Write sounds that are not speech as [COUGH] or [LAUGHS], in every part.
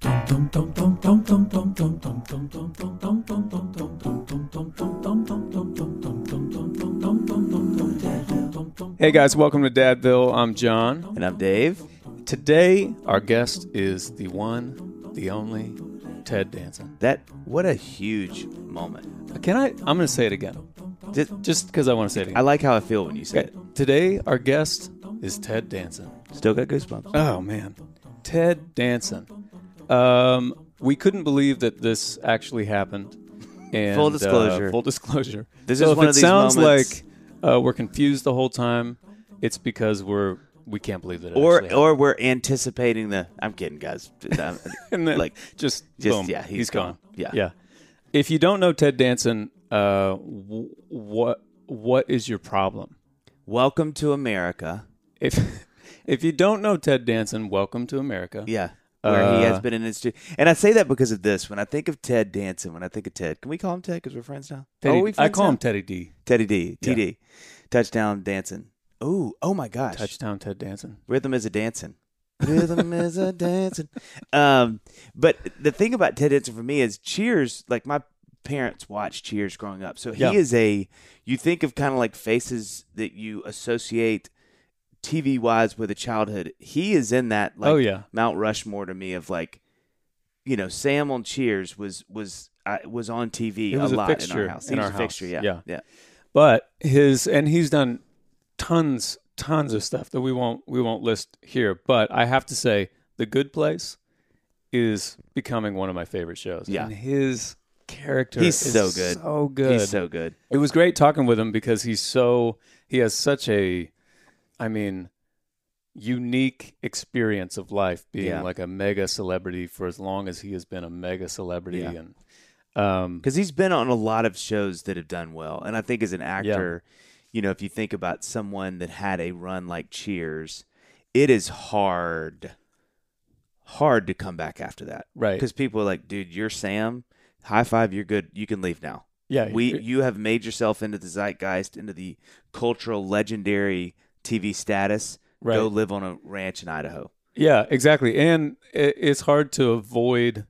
Hey guys, welcome to Dadville. I'm John. And I'm Dave. Today, our guest is the one, the only Ted Danson. That what a huge moment. Can I? I'm going to say it again, Just, because I want to say it I like how I feel when you say Okay. Today, our guest is Ted Danson. Still got goosebumps. Oh man, Ted Danson. Um, we couldn't believe that this actually happened. And, Full uh, disclosure. full disclosure. This so is one it of these sounds moments- like uh, we're confused the whole time, it's because we're we can't believe that. It or actually or we're anticipating the. I'm kidding, guys. [LAUGHS] I'm- and then like just just boom, yeah, he's gone. Yeah. Yeah. If you don't know Ted Danson, uh, w- what what is your problem? welcome to America. If [LAUGHS] if you don't know Ted Danson, welcome to America. Yeah. Where he has Uh, been in his and I say that because of this. When I think of Ted Danson, when I think of Ted, can we call him Ted because we're friends now? Teddy, oh, we I call now? him Teddy D. Teddy D. Yeah. Touchdown dancing. Ooh, oh my gosh. Touchdown Ted Danson. Rhythm is a dancing. Rhythm is a dancing. Um, but the thing about Ted Danson for me is Cheers. Like my parents watched Cheers growing up, so he Yeah. is a. You think of kind of like faces that you associate TV wise with a childhood. He is in that. Like, Oh, yeah. Mount Rushmore to me of like, you know, Sam on Cheers was was uh, was on TV It was a a lot in fixture our house. He in was our a house. fixture. Yeah, Yeah. yeah. But his and he's done tons tons of stuff that we won't we won't list here. But I have to say, The Good Place is becoming one of my favorite shows. Yeah. and his character He's is so good. so good. He's so good. It was great talking with him because he's so he has such a I mean unique experience of life being Yeah. like a mega celebrity for as long as he has been a mega celebrity Yeah. and um because he's been on a lot of shows that have done well and i think as an actor you know if you think about someone that had a run like cheers it is hard hard to come back after that Right. because people are like dude you're sam high five you're good you can leave now yeah we you have made yourself into the zeitgeist into the cultural legendary tv status Right. go live on a ranch in idaho Yeah, exactly. And it's hard to avoid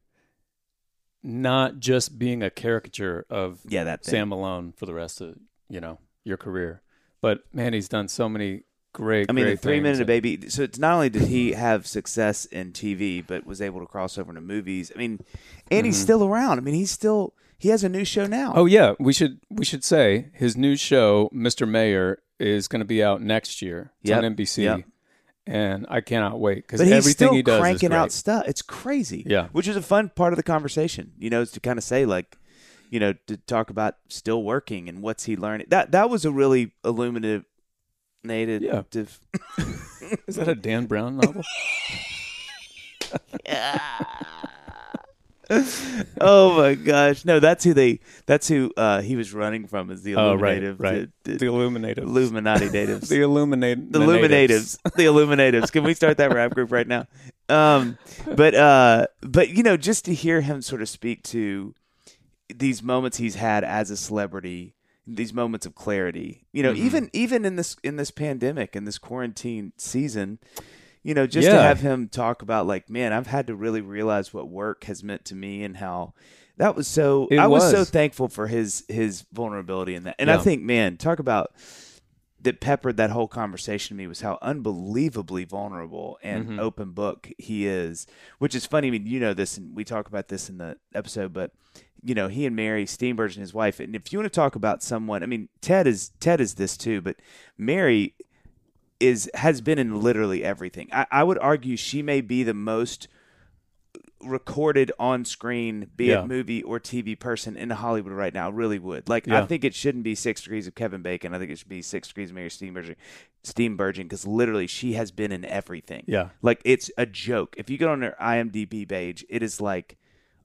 not just being a caricature of yeah that thing. Sam Malone for the rest of, you know, your career. But man, he's done so many great I mean, great the three minute baby. So it's not only did he have success in TV, but was able to cross over into movies. I mean, and he's still around. I mean, he's still he has a new show now. Mm-hmm. Oh yeah, we should we should say his new show, Mr. Mayor, is going to be out next year. It's Yep, on NBC. yep. And I cannot wait because everything still he does cranking out stuff. It's crazy. Yeah. which is a fun part of the conversation. You know, is to kind of say like, you know, to talk about still working and what's he learning. That that was a really illuminative. Yeah. [LAUGHS] [LAUGHS] Is that a Dan Brown novel? [LAUGHS] [LAUGHS] oh my gosh! No, that's who they. That's who uh, he was running from. Is the oh right, Illuminative, right. the- the the Illuminative. Illuminati [LAUGHS] natives. the Illuminate. the Illuminatives, the Illuminatives. Can we start that rap group right now? Um, but uh, but you know, just to hear him sort of speak to these moments he's had as a celebrity, these moments of clarity. You know, even even in this in this pandemic in this quarantine season, you know, just to have him talk about like, man, I've had to really realize what work has meant to me and how. That was so. It I was. so thankful for his his vulnerability in that, and I think, man, talk about that peppered that whole conversation to me was how unbelievably vulnerable and Mm-hmm. open book he is. Which is funny. I mean, you know this, and we talk about this in the episode, but you know, he and Mary Steenburgen, his wife. And if you want to talk about someone, I mean, Ted is Ted is this too, but Mary is has been in literally everything. I, I would argue she may be the most recorded on screen, be Yeah. it movie or TV person in Hollywood right now. Really would. Like, I think it shouldn't be Six Degrees of Kevin Bacon. I think it should be Six Degrees of Mary Steenburgen, Steenburgen, because literally she has been in everything. Yeah. Like, it's a joke. If you go on her IMDb page, it is like,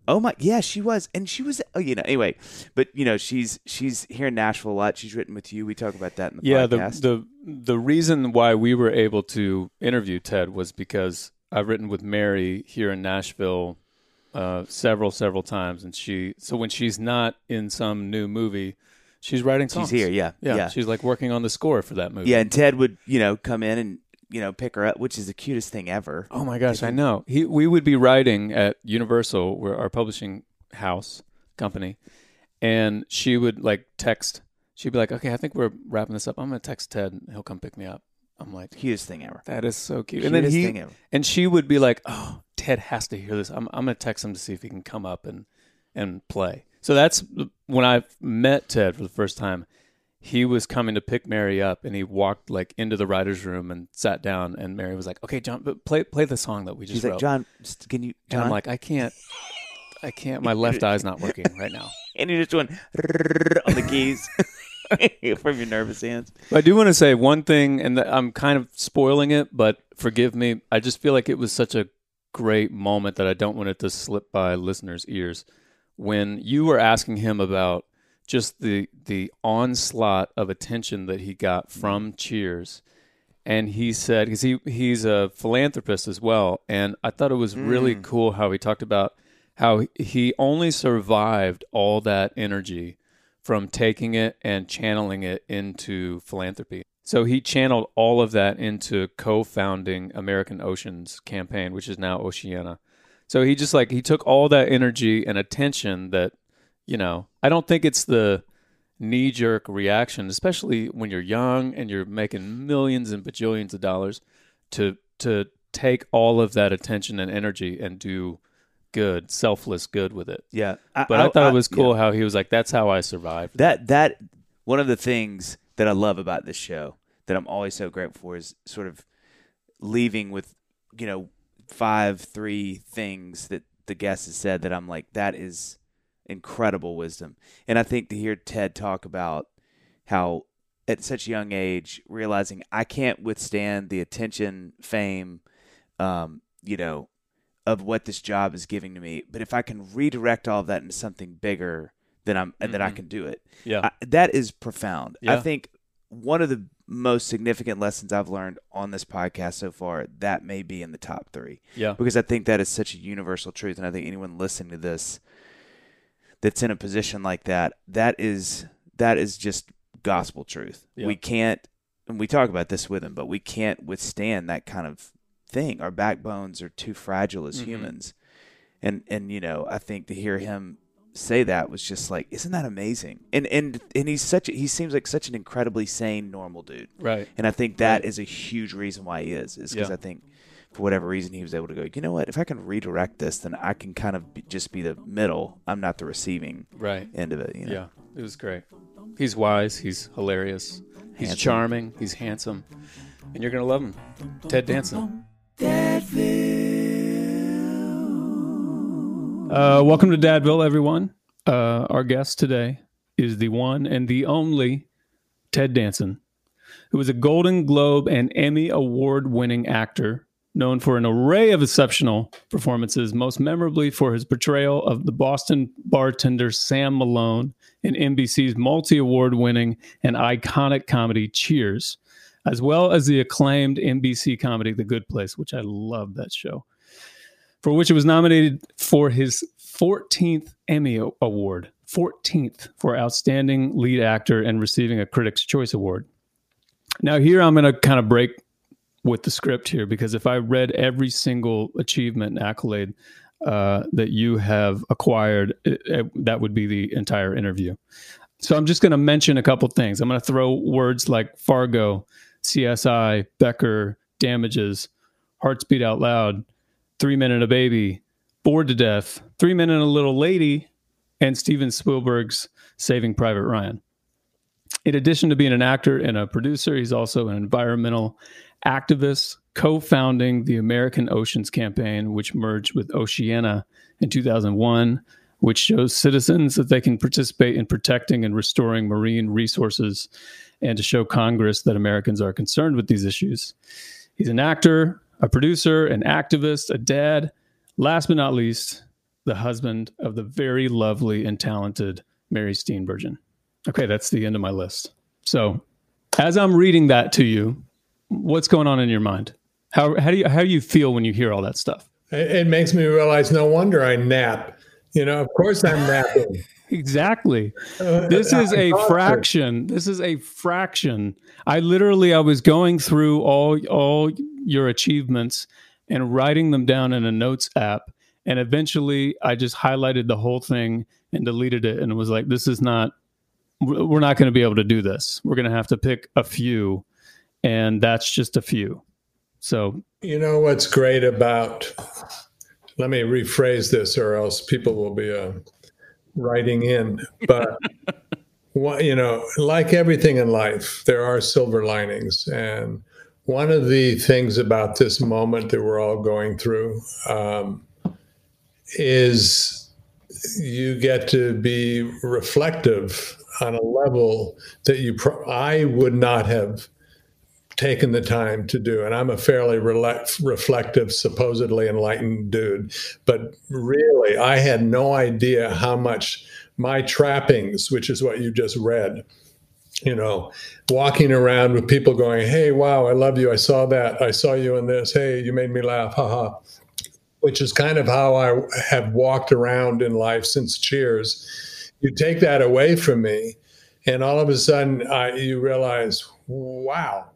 oh my, yeah, she was, and she was, oh, you know, anyway. But you know, she's she's here in Nashville a lot. She's written with you. We talk about that in the yeah podcast. the the reason why we were able to interview ted was because i've written with mary here in nashville uh, several several times and she so when she's not in some new movie she's writing songs. she's here. Yeah, yeah, yeah. she's like working on the score for that movie Yeah, and Ted would, you know, come in and you know pick her up, which is the cutest thing ever. oh my gosh i know he we would be writing at universal where our publishing house company and she would like text she'd be like okay i think we're wrapping this up i'm gonna text ted and he'll come pick me up i'm like Cutest thing ever. That is so cute. Cutest and then he thing ever. and she would be like, "Oh, Ted has to hear this. I'm I'm gonna text him to see if he can come up and and play." So that's when I met Ted for the first time. He was coming to pick Mary up, and he walked like into the writers' room and sat down. And Mary was like, "Okay, John, but play play the song that we just She's wrote." like, John, can you? and John? I'm like, "I can't, I can't. My left eye's not working right now." [LAUGHS] and you're just doing [LAUGHS] on the keys [LAUGHS] [LAUGHS] from your nervous hands. I do want to say one thing, and I'm kind of spoiling it, but forgive me. I just feel like it was such a great moment that I don't want it to slip by listeners' ears. When you were asking him about just the the onslaught of attention that he got from Cheers, and he said because he he's a philanthropist as well, and I thought it was really mm. cool how he talked about how he only survived all that energy from taking it and channeling it into philanthropy. So he channeled all of that into co-founding American Oceans campaign, which is now Oceana. So he just like he took all that energy and attention that, you know, I don't think it's the knee jerk reaction, especially when you're young and you're making millions and bajillions of dollars to to take all of that attention and energy and do good, selfless good with it. Yeah, But I, thought it was yeah. cool how he was like, "That's how I survived." That that one of the things that I love about this show that I'm always so grateful for is sort of leaving with you know five three things that the guest has said that I'm like that is incredible wisdom and I think to hear Ted talk about how at such a young age realizing I can't withstand the attention fame um you know of what this job is giving to me but if I can redirect all of that into something bigger then I'm then I Mhm. can do it Yeah. I, that is profound. I think one of the most significant lessons I've learned on this podcast so far, that may be in the top three. yeah. Because I think that is such a universal truth. And I think anyone listening to this that's in a position like that, that is that is just gospel truth. Yeah. We can't and we talk about this with him, but we can't withstand that kind of thing. Our backbones are too fragile as Mhm. humans. And and you know, I think to hear him say that was just like, isn't that amazing? And and and he's such a, he seems like such an incredibly sane, normal dude. Right. And I think that is a huge reason why he is, is because Yeah. I think for whatever reason he was able to go, you know what? If I can redirect this, then I can kind of be, just be the middle. I'm not the receiving Right. end of it. You know? Yeah. It was great. He's wise. He's hilarious. He's Handsome. charming. He's handsome, and you're gonna love him. Ted Danson. Uh, welcome to Dadville, everyone. Uh, our guest today is the one and the only Ted Danson, who is a Golden Globe and Emmy award winning actor known for an array of exceptional performances, most memorably for his portrayal of the Boston bartender Sam Malone in NBC's multi award winning and iconic comedy Cheers, as well as the acclaimed NBC comedy The Good Place, which I love that show for which it was nominated for his 14th Emmy Award. 14th for Outstanding Lead Actor and receiving a Critics' Choice Award. Now, here I'm going to kind of break with the script here because if I read every single achievement and accolade uh, that you have acquired, it, it- that would be the entire interview. So I'm just going to mention a couple things. I'm going to throw words like Fargo, CSI, Becker, Damages, Hearts Beat Out Loud, Three Men and a Baby, Bored to Death, Three Men and a Little Lady, and Steven Spielberg's Saving Private Ryan. In addition to being an actor and a producer, he's also an environmental activist, co founding the American Oceans Campaign, which merged with Oceana in 2001, which shows citizens that they can participate in protecting and restoring marine resources and to show Congress that Americans are concerned with these issues. He's an actor, a producer, an activist, a dad, last but not least, the husband of the very lovely and talented Mary Steenburgen. Okay, that's the end of my list. So, as I'm reading that to you, what's going on in your mind? How how do you how do you feel when you hear all that stuff? It, it makes me realize no wonder I nap. You know, of course I'm napping. Exactly. Uh, this is a fraction. This is a fraction. I literally I was going through all all your achievements and writing them down in a notes app and eventually I just highlighted the whole thing and deleted it and it was like this is not we're not going to be able to do this. We're going to have to pick a few and that's just a few. So, you know what's great about let me rephrase this or else people will be uh, writing in. But you know, like everything in life, there are silver linings. And one of the things about this moment that we're all going through um, is you get to be reflective on a level that you pro- I would not have taken the time to do. And I'm a fairly reflective, supposedly enlightened dude. But really, I had no idea how much my trappings, which is what you just read, you know, walking around with people going, Hey, wow, I love you. I saw that. I saw you in this. Hey, you made me laugh. Haha. Which is kind of how I have walked around in life since Cheers. You take that away from me, and all of a sudden, I, you realize, wow,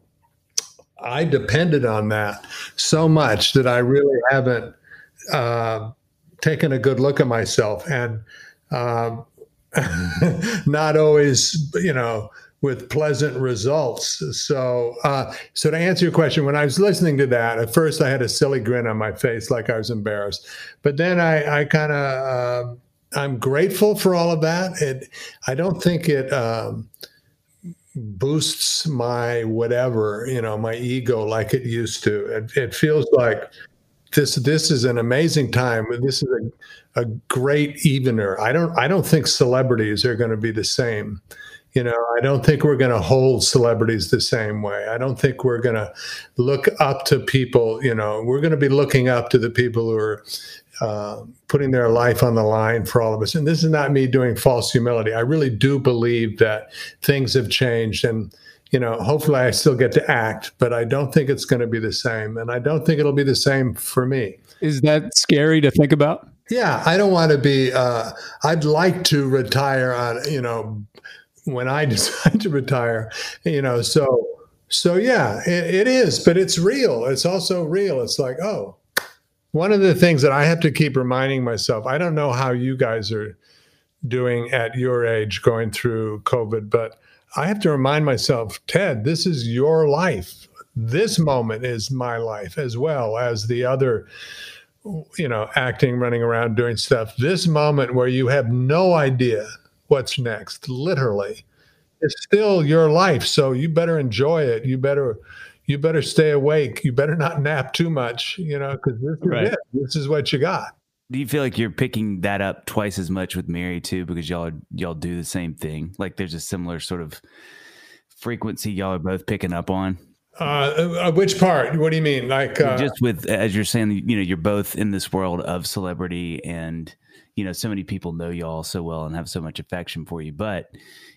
I depended on that so much that I really haven't uh, taken a good look at myself and uh, [LAUGHS] not always, you know, with pleasant results. So, uh, so to answer your question, when I was listening to that, at first I had a silly grin on my face, like I was embarrassed. But then I, I kind of, uh, I'm grateful for all of that. It, I don't think it. Um, boosts my whatever, you know, my ego like it used to. It, it feels like this this is an amazing time. This is a, a great evener. I don't I don't think celebrities are going to be the same. You know, I don't think we're going to hold celebrities the same way. I don't think we're going to look up to people. You know, we're going to be looking up to the people who are uh, putting their life on the line for all of us. And this is not me doing false humility. I really do believe that things have changed and you know, hopefully I still get to act, but I don't think it's going to be the same. And I don't think it'll be the same for me. Is that scary to think about? Yeah, I don't want to be, uh, I'd like to retire on, you know, when I [LAUGHS] decide to retire, you know, so, so yeah, it, it is, but it's real. It's also real. It's like, oh, one of the things that I have to keep reminding myself, I don't know how you guys are doing at your age going through COVID, but I have to remind myself, Ted, this is your life. This moment is my life as well as the other, you know, acting, running around, doing stuff. This moment where you have no idea what's next, literally, is still your life. So you better enjoy it. You better you better stay awake. You better not nap too much, you know, because this is right. This is what you got. Do you feel like you're picking that up twice as much with Mary too, because y'all y'all do the same thing? Like there's a similar sort of frequency y'all are both picking up on. Uh, uh which part? What do you mean? Like uh, just with as you're saying, you know, you're both in this world of celebrity, and you know, so many people know y'all so well and have so much affection for you. But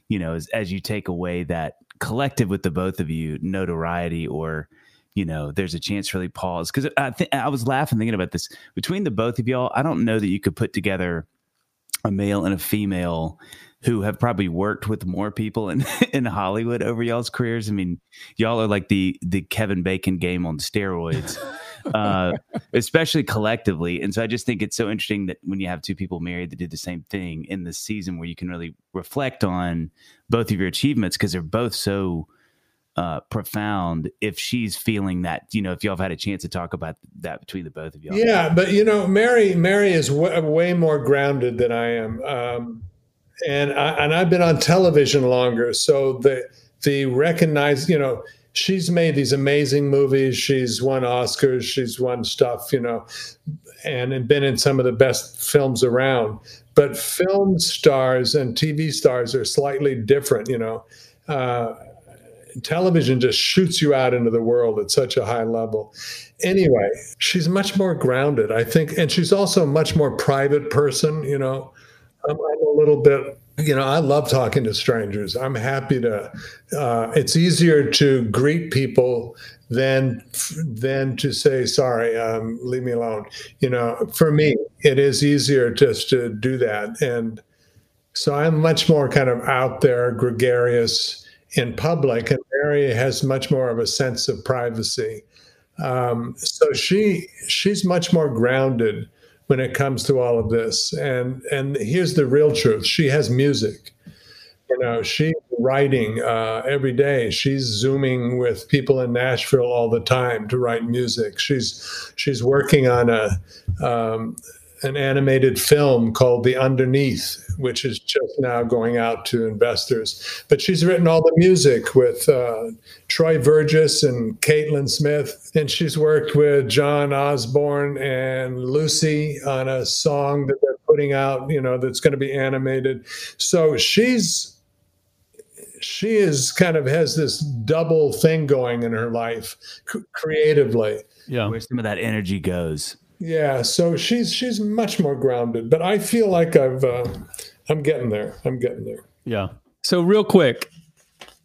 you know, as, as you take away that collective with the both of you notoriety or you know there's a chance really pause because I, think I was laughing thinking about this between the both of y'all i don't know that you could put together a male and a female who have probably worked with more people in, [LAUGHS] in Hollywood over y'all's careers. I mean, y'all are like the the Kevin Bacon game on steroids. [LAUGHS] uh, especially collectively. And so I just think it's so interesting that when you have two people married that did the same thing in the season where you can really reflect on both of your achievements because they're both so uh, profound if she's feeling that you know if y'all have had a chance to talk about that between the both of y'all yeah but you know mary mary is w- way more grounded than i am um, and I, and i've been on television longer so the the recognized you know she's made these amazing movies. She's won Oscars. She's won stuff, you know, and been in some of the best films around. But film stars and TV stars are slightly different, you know. Uh, television just shoots you out into the world at such a high level. Anyway, she's much more grounded, I think, and she's also a much more private person, you know. I'm, I'm a little bit you know, I love talking to strangers. I'm happy to. Uh, it's easier to greet people than than to say sorry, um, leave me alone. You know, for me, it is easier just to do that, and so I'm much more kind of out there, gregarious in public, and Mary has much more of a sense of privacy. Um, so she she's much more grounded when it comes to all of this. And and here's the real truth: she has music. You know, she's writing uh, every day. She's zooming with people in Nashville all the time to write music. She's she's working on a um, an animated film called The Underneath, which is just now going out to investors. But she's written all the music with uh, Troy Verges and Caitlyn Smith, and she's worked with John Osborne and Lucy on a song that they're putting out, you know, that's going to be animated. So she's she is kind of has this double thing going in her life creatively. Yeah, where some of that energy goes. Yeah, so she's she's much more grounded, but I feel like I've uh, I'm getting there. I'm getting there. Yeah. So real quick,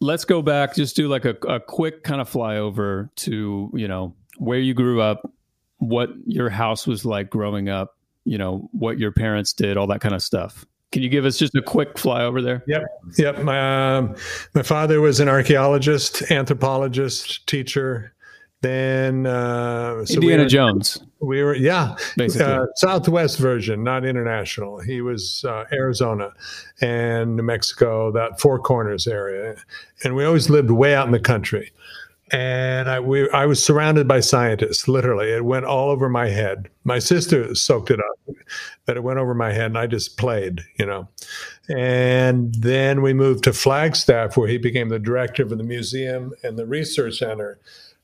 let's go back. Just do like a, a quick kind of flyover to you know where you grew up, what your house was like growing up, you know what your parents did, all that kind of stuff. Can you give us just a quick flyover there? Yep, yep. My um, my father was an archaeologist, anthropologist, teacher, then uh, so Indiana we Jones. We were yeah, uh, Southwest version, not international. He was uh, Arizona and New Mexico, that Four Corners area, and we always lived way out in the country. And I we I was surrounded by scientists. Literally, it went all over my head. My sister soaked it up, but it went over my head, and I just played, you know. And then we moved to Flagstaff, where he became the director of the museum and the research center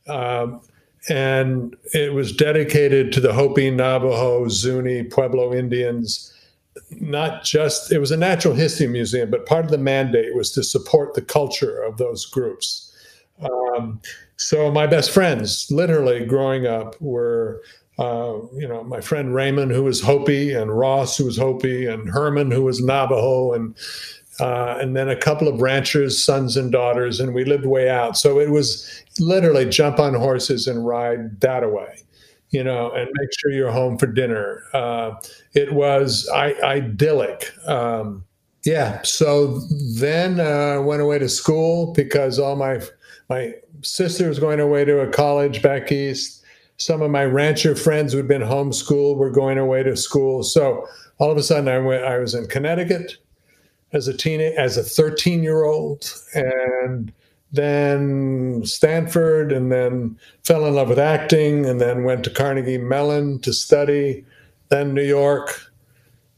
um, and it was dedicated to the Hopi, Navajo, Zuni, Pueblo Indians. Not just, it was a natural history museum, but part of the mandate was to support the culture of those groups. Um, so my best friends, literally growing up, were uh, you know my friend Raymond, who was Hopi, and Ross, who was Hopi, and Herman, who was Navajo, and uh, and then a couple of ranchers, sons and daughters, and we lived way out. So it was literally jump on horses and ride that away, you know, and make sure you're home for dinner. Uh, it was I- idyllic. Um, yeah. So then uh, went away to school because all my my sister was going away to a college back east. Some of my rancher friends who'd been homeschooled were going away to school. So all of a sudden, I went. I was in Connecticut as a teen as a 13 year old and then Stanford and then fell in love with acting and then went to Carnegie Mellon to study then New York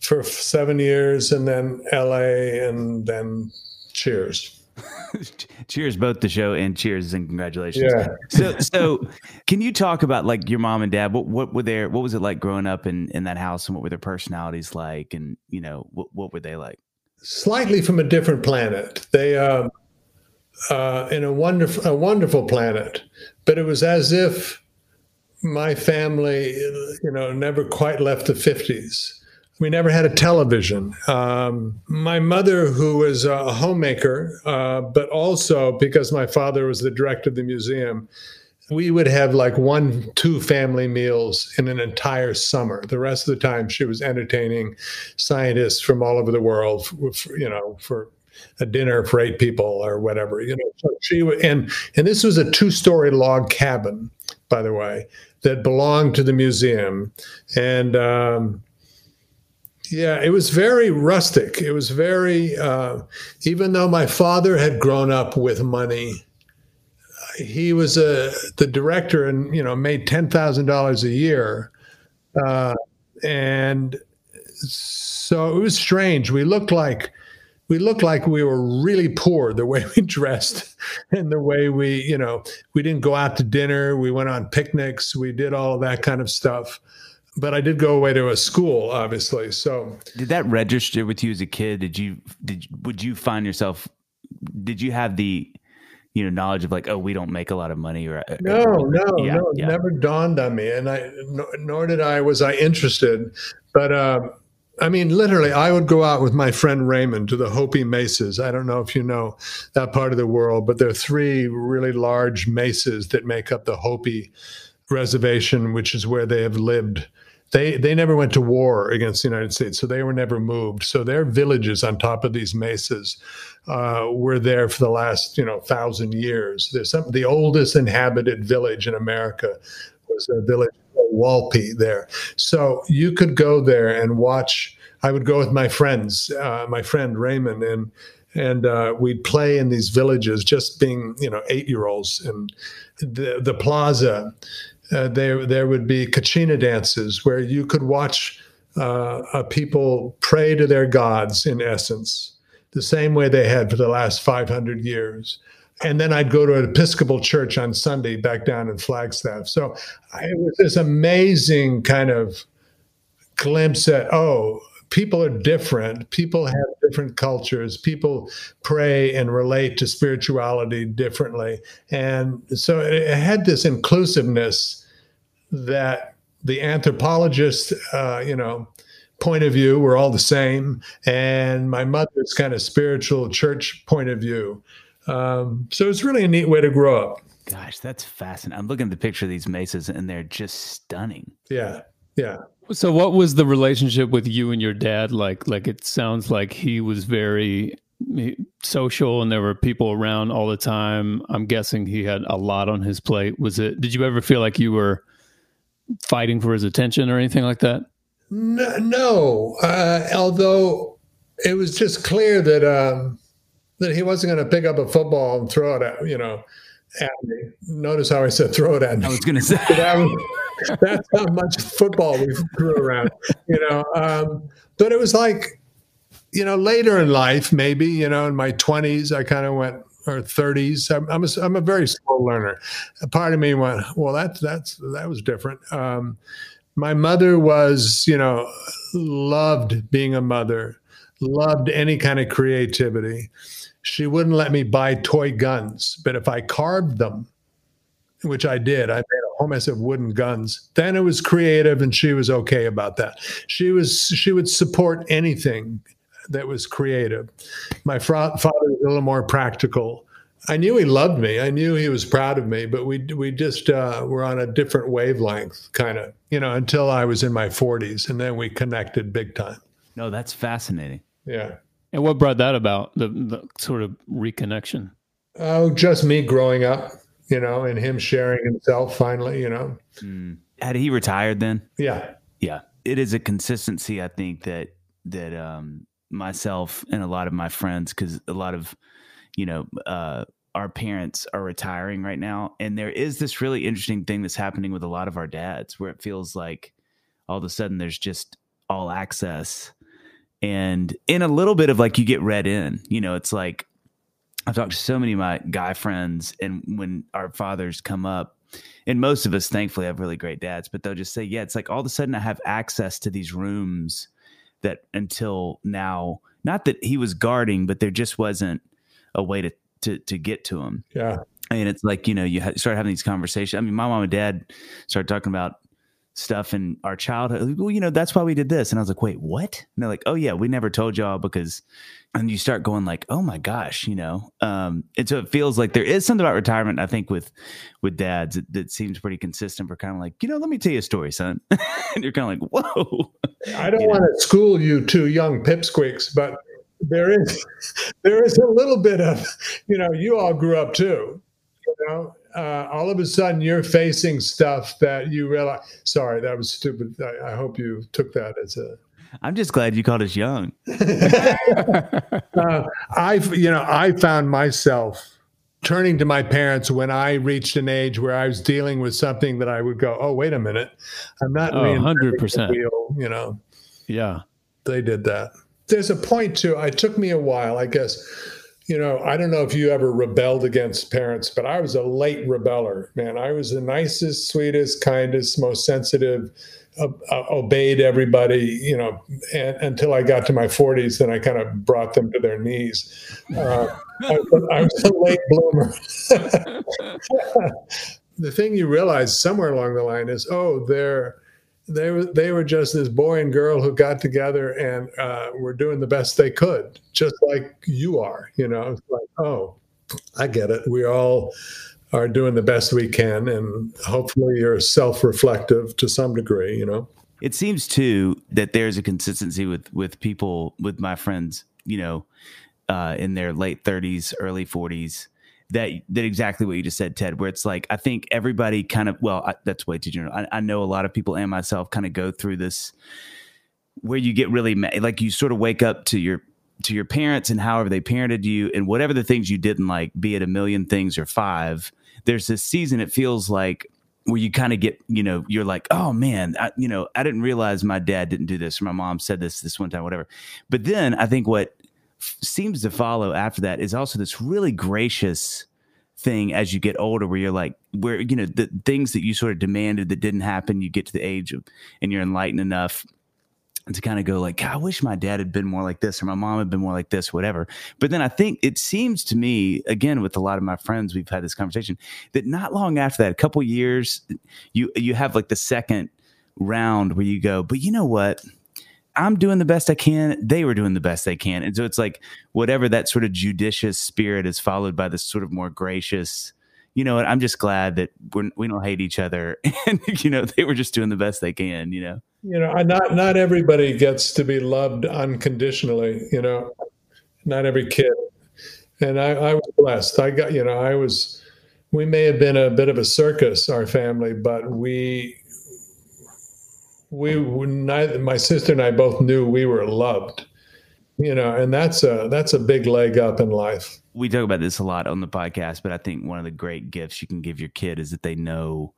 for 7 years and then LA and then cheers. [LAUGHS] Cheers both the show and cheers and congratulations. Yeah. so so can you talk about like your mom and dad? What what were their what was it like growing up in in that house and what were their personalities like? And you know what, what were they like slightly from a different planet. They are uh, in a wonderful a wonderful planet, but it was as if my family, you know, never quite left the fifties. We never had a television. Um, my mother, who was a homemaker, uh, but also because my father was the director of the museum, we would have like one, two family meals in an entire summer. The rest of the time, she was entertaining scientists from all over the world, for, you know, for a dinner for eight people or whatever. You know, so she and and this was a two-story log cabin, by the way, that belonged to the museum, and. Um, yeah, it was very rustic. It was very, uh, even though my father had grown up with money, he was a the director and you know made ten thousand dollars a year, uh, and so it was strange. We looked like we looked like we were really poor the way [LAUGHS] we dressed and the way we, you know, we didn't go out to dinner. We went on picnics. We did all of that kind of stuff. But I did go away to a school, obviously. So did that register with you as a kid? Did you did would you find yourself? Did you have the you know knowledge of like oh we don't make a lot of money or uh, no no yeah, no yeah. never dawned on me and i nor did i was i interested but um, I mean, literally, I would go out with my friend Raymond to the Hopi mesas. I don't know if you know that part of the world, but there are three really large mesas that make up the Hopi reservation, which is where they have lived. They they never went to war against the United States, so they were never moved. So their villages on top of these mesas uh, were there for the last you know thousand years. There's some the oldest inhabited village in America was a village called Walpi there. So you could go there and watch. I would go with my friends, uh, my friend Raymond, and and uh, we'd play in these villages, just being you know eight year olds, and the the plaza. Uh, there there would be kachina dances where you could watch uh, uh, people pray to their gods in essence, the same way they had for the last 500 years and then I'd go to an Episcopal church on Sunday back down in Flagstaff. So it was this amazing kind of glimpse at, oh, people are different. People have different cultures. People pray and relate to spirituality differently. And so it had this inclusiveness that the anthropologist, uh, you know, point of view were all the same. And my mother's kind of spiritual church point of view um, so it's really a neat way to grow up. Gosh, that's fascinating. I'm looking at the picture of these mesas and they're just stunning. Yeah. Yeah. So what was the relationship with you and your dad like? Like it sounds like he was very social and there were people around all the time. I'm guessing he had a lot on his plate. Was it did you ever feel like you were fighting for his attention or anything like that? No, no. Uh, although it was just clear that um, that he wasn't going to pick up a football and throw it at you know at me. Notice how I said throw it at me. I was going to say that was, that's how much football we threw around, you know. Um, but it was like, you know, later in life, maybe you know, in my twenties, I kind of went or 30s. I'm, I'm, a, I'm a very slow learner. A part of me went, well, that's that's that was different. Um, my mother was, you know, loved being a mother, loved any kind of creativity she wouldn't let me buy toy guns. But if I carved them, which I did, I made a whole mess of wooden guns. Then it was creative, and she was okay about that. She was she would support anything that was creative. My father was a little more practical. I knew he loved me. I knew he was proud of me, but we we just uh, were on a different wavelength, kind of, you know, until I was in my 40s, and then we connected big time. No, that's fascinating. Yeah. And what brought that about? The, the sort of reconnection. Oh, just me growing up, you know, and him sharing himself finally, you know. Mm. Had he retired then? Yeah. Yeah. It is a consistency, I think, that that um myself and a lot of my friends, because a lot of, you know, uh our parents are retiring right now. And there is this really interesting thing that's happening with a lot of our dads where it feels like all of a sudden there's just all access and in a little bit of like you get read in you know it's like i've talked to so many of my guy friends and when our fathers come up and most of us thankfully have really great dads but they'll just say yeah it's like all of a sudden i have access to these rooms that until now not that he was guarding but there just wasn't a way to to, to get to him. Yeah. And it's like you know you start having these conversations. I mean my mom and dad started talking about stuff in our childhood. Well, you know, that's why we did this. And I was like, wait, what? And they're like, oh yeah, we never told y'all because and you start going like, oh my gosh, you know. Um, and so it feels like there is something about retirement, I think, with with dads that, that seems pretty consistent for kind of like, you know, let me tell you a story, son. [LAUGHS] and you're kind of like, whoa. I don't want to school you two young pipsqueaks, but there is [LAUGHS] there is a little bit of, you know, you all grew up too. You know, uh, all of a sudden you're facing stuff that you realize. Sorry, that was stupid. I, I hope you took that as a. I'm just glad you called us young. [LAUGHS] [LAUGHS] uh, I, you know, I found myself turning to my parents when I reached an age where I was dealing with something that I would go, "Oh, wait a minute, I'm not." Oh, hundred percent. You know. Yeah. They did that. there's a point to. It took me a while, I guess. You know, I don't know if you ever rebelled against parents, but I was a late rebeller. Man, I was the nicest, sweetest, kindest, most sensitive uh, uh, obeyed everybody, you know, and, until I got to my 40s, then I kind of brought them to their knees. Uh, I, I, was a late bloomer. [LAUGHS] [LAUGHS] the thing you realize somewhere along the line is, oh, they're they were they were just this boy and girl who got together and uh, were doing the best they could, just like you are. You know, it's like, oh, I get it. We all are doing the best we can, and hopefully you're self-reflective to some degree. You know, it seems too that there's a consistency with with people with my friends. You know, uh, in their late 30s, early 40s. That, that exactly what you just said, Ted. Where it's like I think everybody kind of well, I, that's way too general. I, I know a lot of people and myself kind of go through this where you get really mad, like you sort of wake up to your to your parents and however they parented you and whatever the things you didn't like, be it a million things or five, there's this season it feels like where you kind of get you know you're like oh man I, you know i didn't realize my dad didn't do this or my mom said this this one time whatever but then i think what seems to follow after that is also this really gracious thing as you get older where you're like where you know the things that you sort of demanded that didn't happen you get to the age of and you're enlightened enough to kind of go like, I wish my dad had been more like this or my mom had been more like this, whatever. But then I think it seems to me, again, with a lot of my friends, we've had this conversation that not long after that, a couple years, you you have like the second round where you go, but you know what? I'm doing the best I can. They were doing the best they can. And so it's like whatever that sort of judicious spirit is followed by this sort of more gracious, you know what? I'm just glad that we're, we don't hate each other. [LAUGHS] And, you know, they were just doing the best they can, you know? you know, not not everybody gets to be loved unconditionally. You know, not every kid. And I, I was blessed. I got, you know, I was. We may have been a bit of a circus, our family, but we we neither my sister and I both knew we were loved. You know, and that's a that's a big leg up in life. We talk about this a lot on the podcast, but I think one of the great gifts you can give your kid is that they know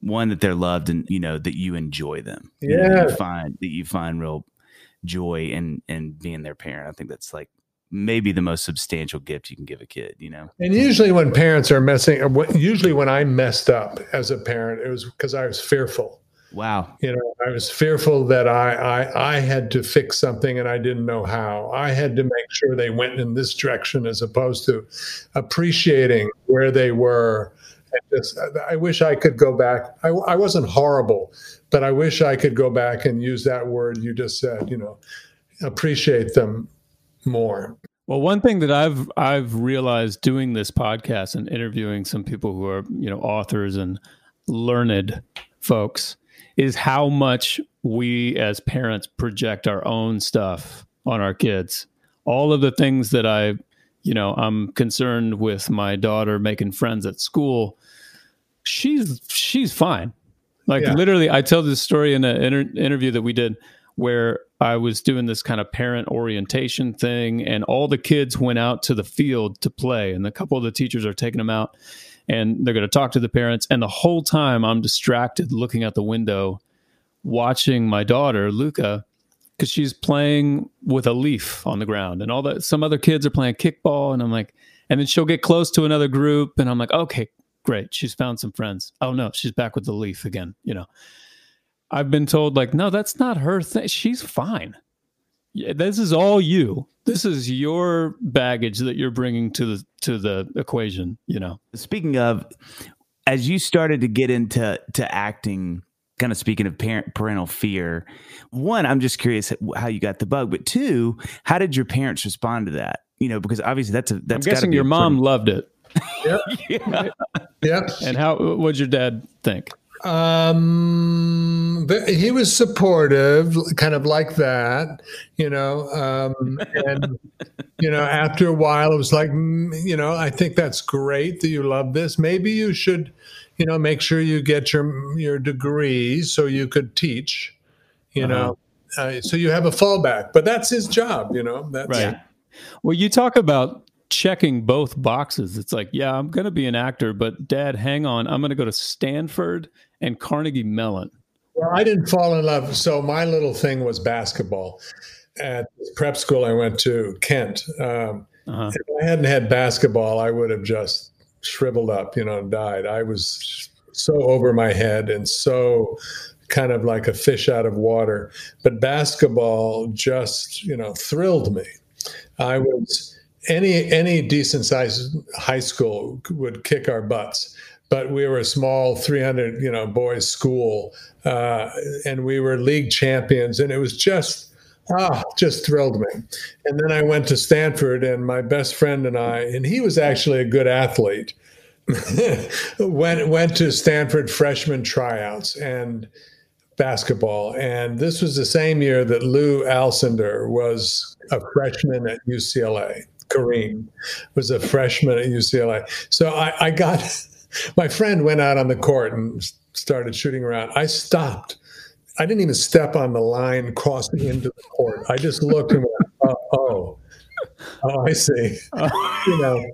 one that they're loved and you know that you enjoy them. Yeah, you, know, you find that you find real joy in in being their parent. I think that's like maybe the most substantial gift you can give a kid. You know, and usually when parents are messing, usually when I messed up as a parent, it was because I was fearful. Wow. You know, I was fearful that I, I I had to fix something and I didn't know how. I had to make sure they went in this direction as opposed to appreciating where they were just, I wish I could go back. I, I wasn't horrible, but I wish I could go back and use that word you just said. You know, appreciate them more. Well, one thing that I've I've realized doing this podcast and interviewing some people who are you know authors and learned folks is how much we as parents project our own stuff on our kids. All of the things that I you know, I'm concerned with my daughter making friends at school. She's she's fine. Like yeah. literally, I tell this story in an inter- interview that we did where I was doing this kind of parent orientation thing, and all the kids went out to the field to play, and a couple of the teachers are taking them out, and they're going to talk to the parents, and the whole time I'm distracted looking out the window, watching my daughter Luca because she's playing with a leaf on the ground. And all that some other kids are playing kickball and i'm like and then she'll get close to another group and i'm like okay great she's found some friends. Oh no she's back with the leaf again you know. I've been told like no that's not her thing she's fine yeah, this is all you. This is your baggage that you're bringing to the to the equation you know? Speaking of as you started to get into to acting kind of speaking of parent parental fear one i'm just curious how you got the bug but two how did your parents respond to that? You know because obviously that's a that's i'm guessing your mom pretty... loved it. Yep. [LAUGHS] yeah. Yeah. And how what'd your dad think um but he was supportive kind of like that you know um and you know after a while it was like mm, you know i think that's great that you love this maybe you should you know, make sure you get your your degree so you could teach. You uh-huh. know, uh, so you have a fallback. But that's his job. You know, that's right. Well, you talk about checking both boxes. It's like, yeah, I'm going to be an actor, but dad, hang on. I'm going to go to Stanford and Carnegie Mellon. Well, I didn't fall in love. So my little thing was basketball. at prep school I went to, Kent. Um, uh-huh. If I hadn't had basketball, I would have just shriveled up, you know, and died. I was so over my head and so kind of like a fish out of water. But basketball just, you know, thrilled me. I was any any decent sized high school would kick our butts but we were a small 300 you know boys school uh, and we were league champions and it was just ah just thrilled me. And then i went to stanford and my best friend and i and he was actually a good athlete [LAUGHS] went went to stanford freshman tryouts and basketball. And this was the same year that lou alcindor was a freshman at ucla kareem was a freshman at ucla so i, I got [LAUGHS] my friend went out on the court and started shooting around. I stopped. I didn't even step on the line crossing into the court. I just looked and went, oh, oh, oh I see. [LAUGHS] you know,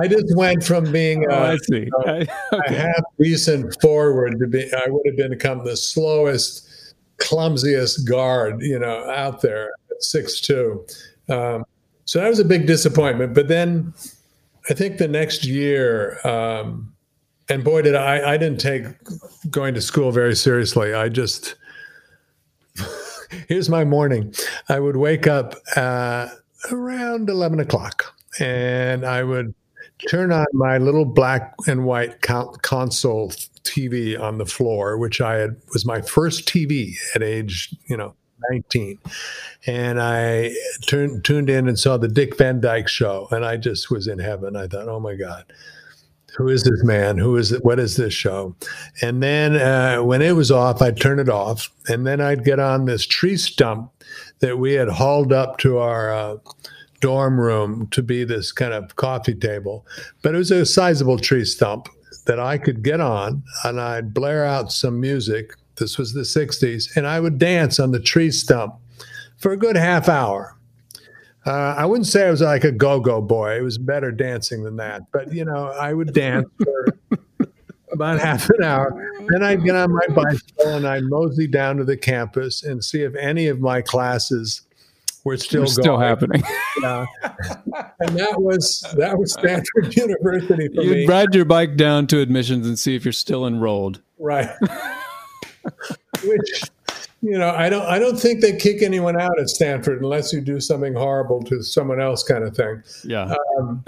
I just went from being oh, I see. [LAUGHS] A, okay. a half decent forward to be, I would have been become the slowest, clumsiest guard, you know, out there at six two. Um, so that was a big disappointment. But then I think the next year, um, and boy, did I, I didn't take going to school very seriously. I just, [LAUGHS] here's my morning. I would wake up uh, around 11 o'clock and I would turn on my little black and white console TV on the floor, which I had was my first TV at age, you know, 19. And I turned tuned in and saw the Dick Van Dyke show and I just was in heaven. I thought, "Oh my god who is this man? Who is it? What is this show? And then uh, when it was off, I'd turn it off, and then I'd get on this tree stump that we had hauled up to our uh, dorm room to be this kind of coffee table, but it was a sizable tree stump that I could get on, and I'd blare out some music. This was the '60s, and I would dance on the tree stump for a good half hour. Uh, I wouldn't say I was like a go-go boy. It was better dancing than that. But you know, I would dance for about half an hour. Then I'd get on my bicycle and I'd mosey down to the campus and see if any of my classes were still going. Still happening. And that was that was Stanford [LAUGHS] University for You'd me. ride your bike down to admissions and see if you're still enrolled. Right. [LAUGHS] Which you know, I don't I don't think they kick anyone out at Stanford unless you do something horrible to someone else, kind of thing. Yeah. Um,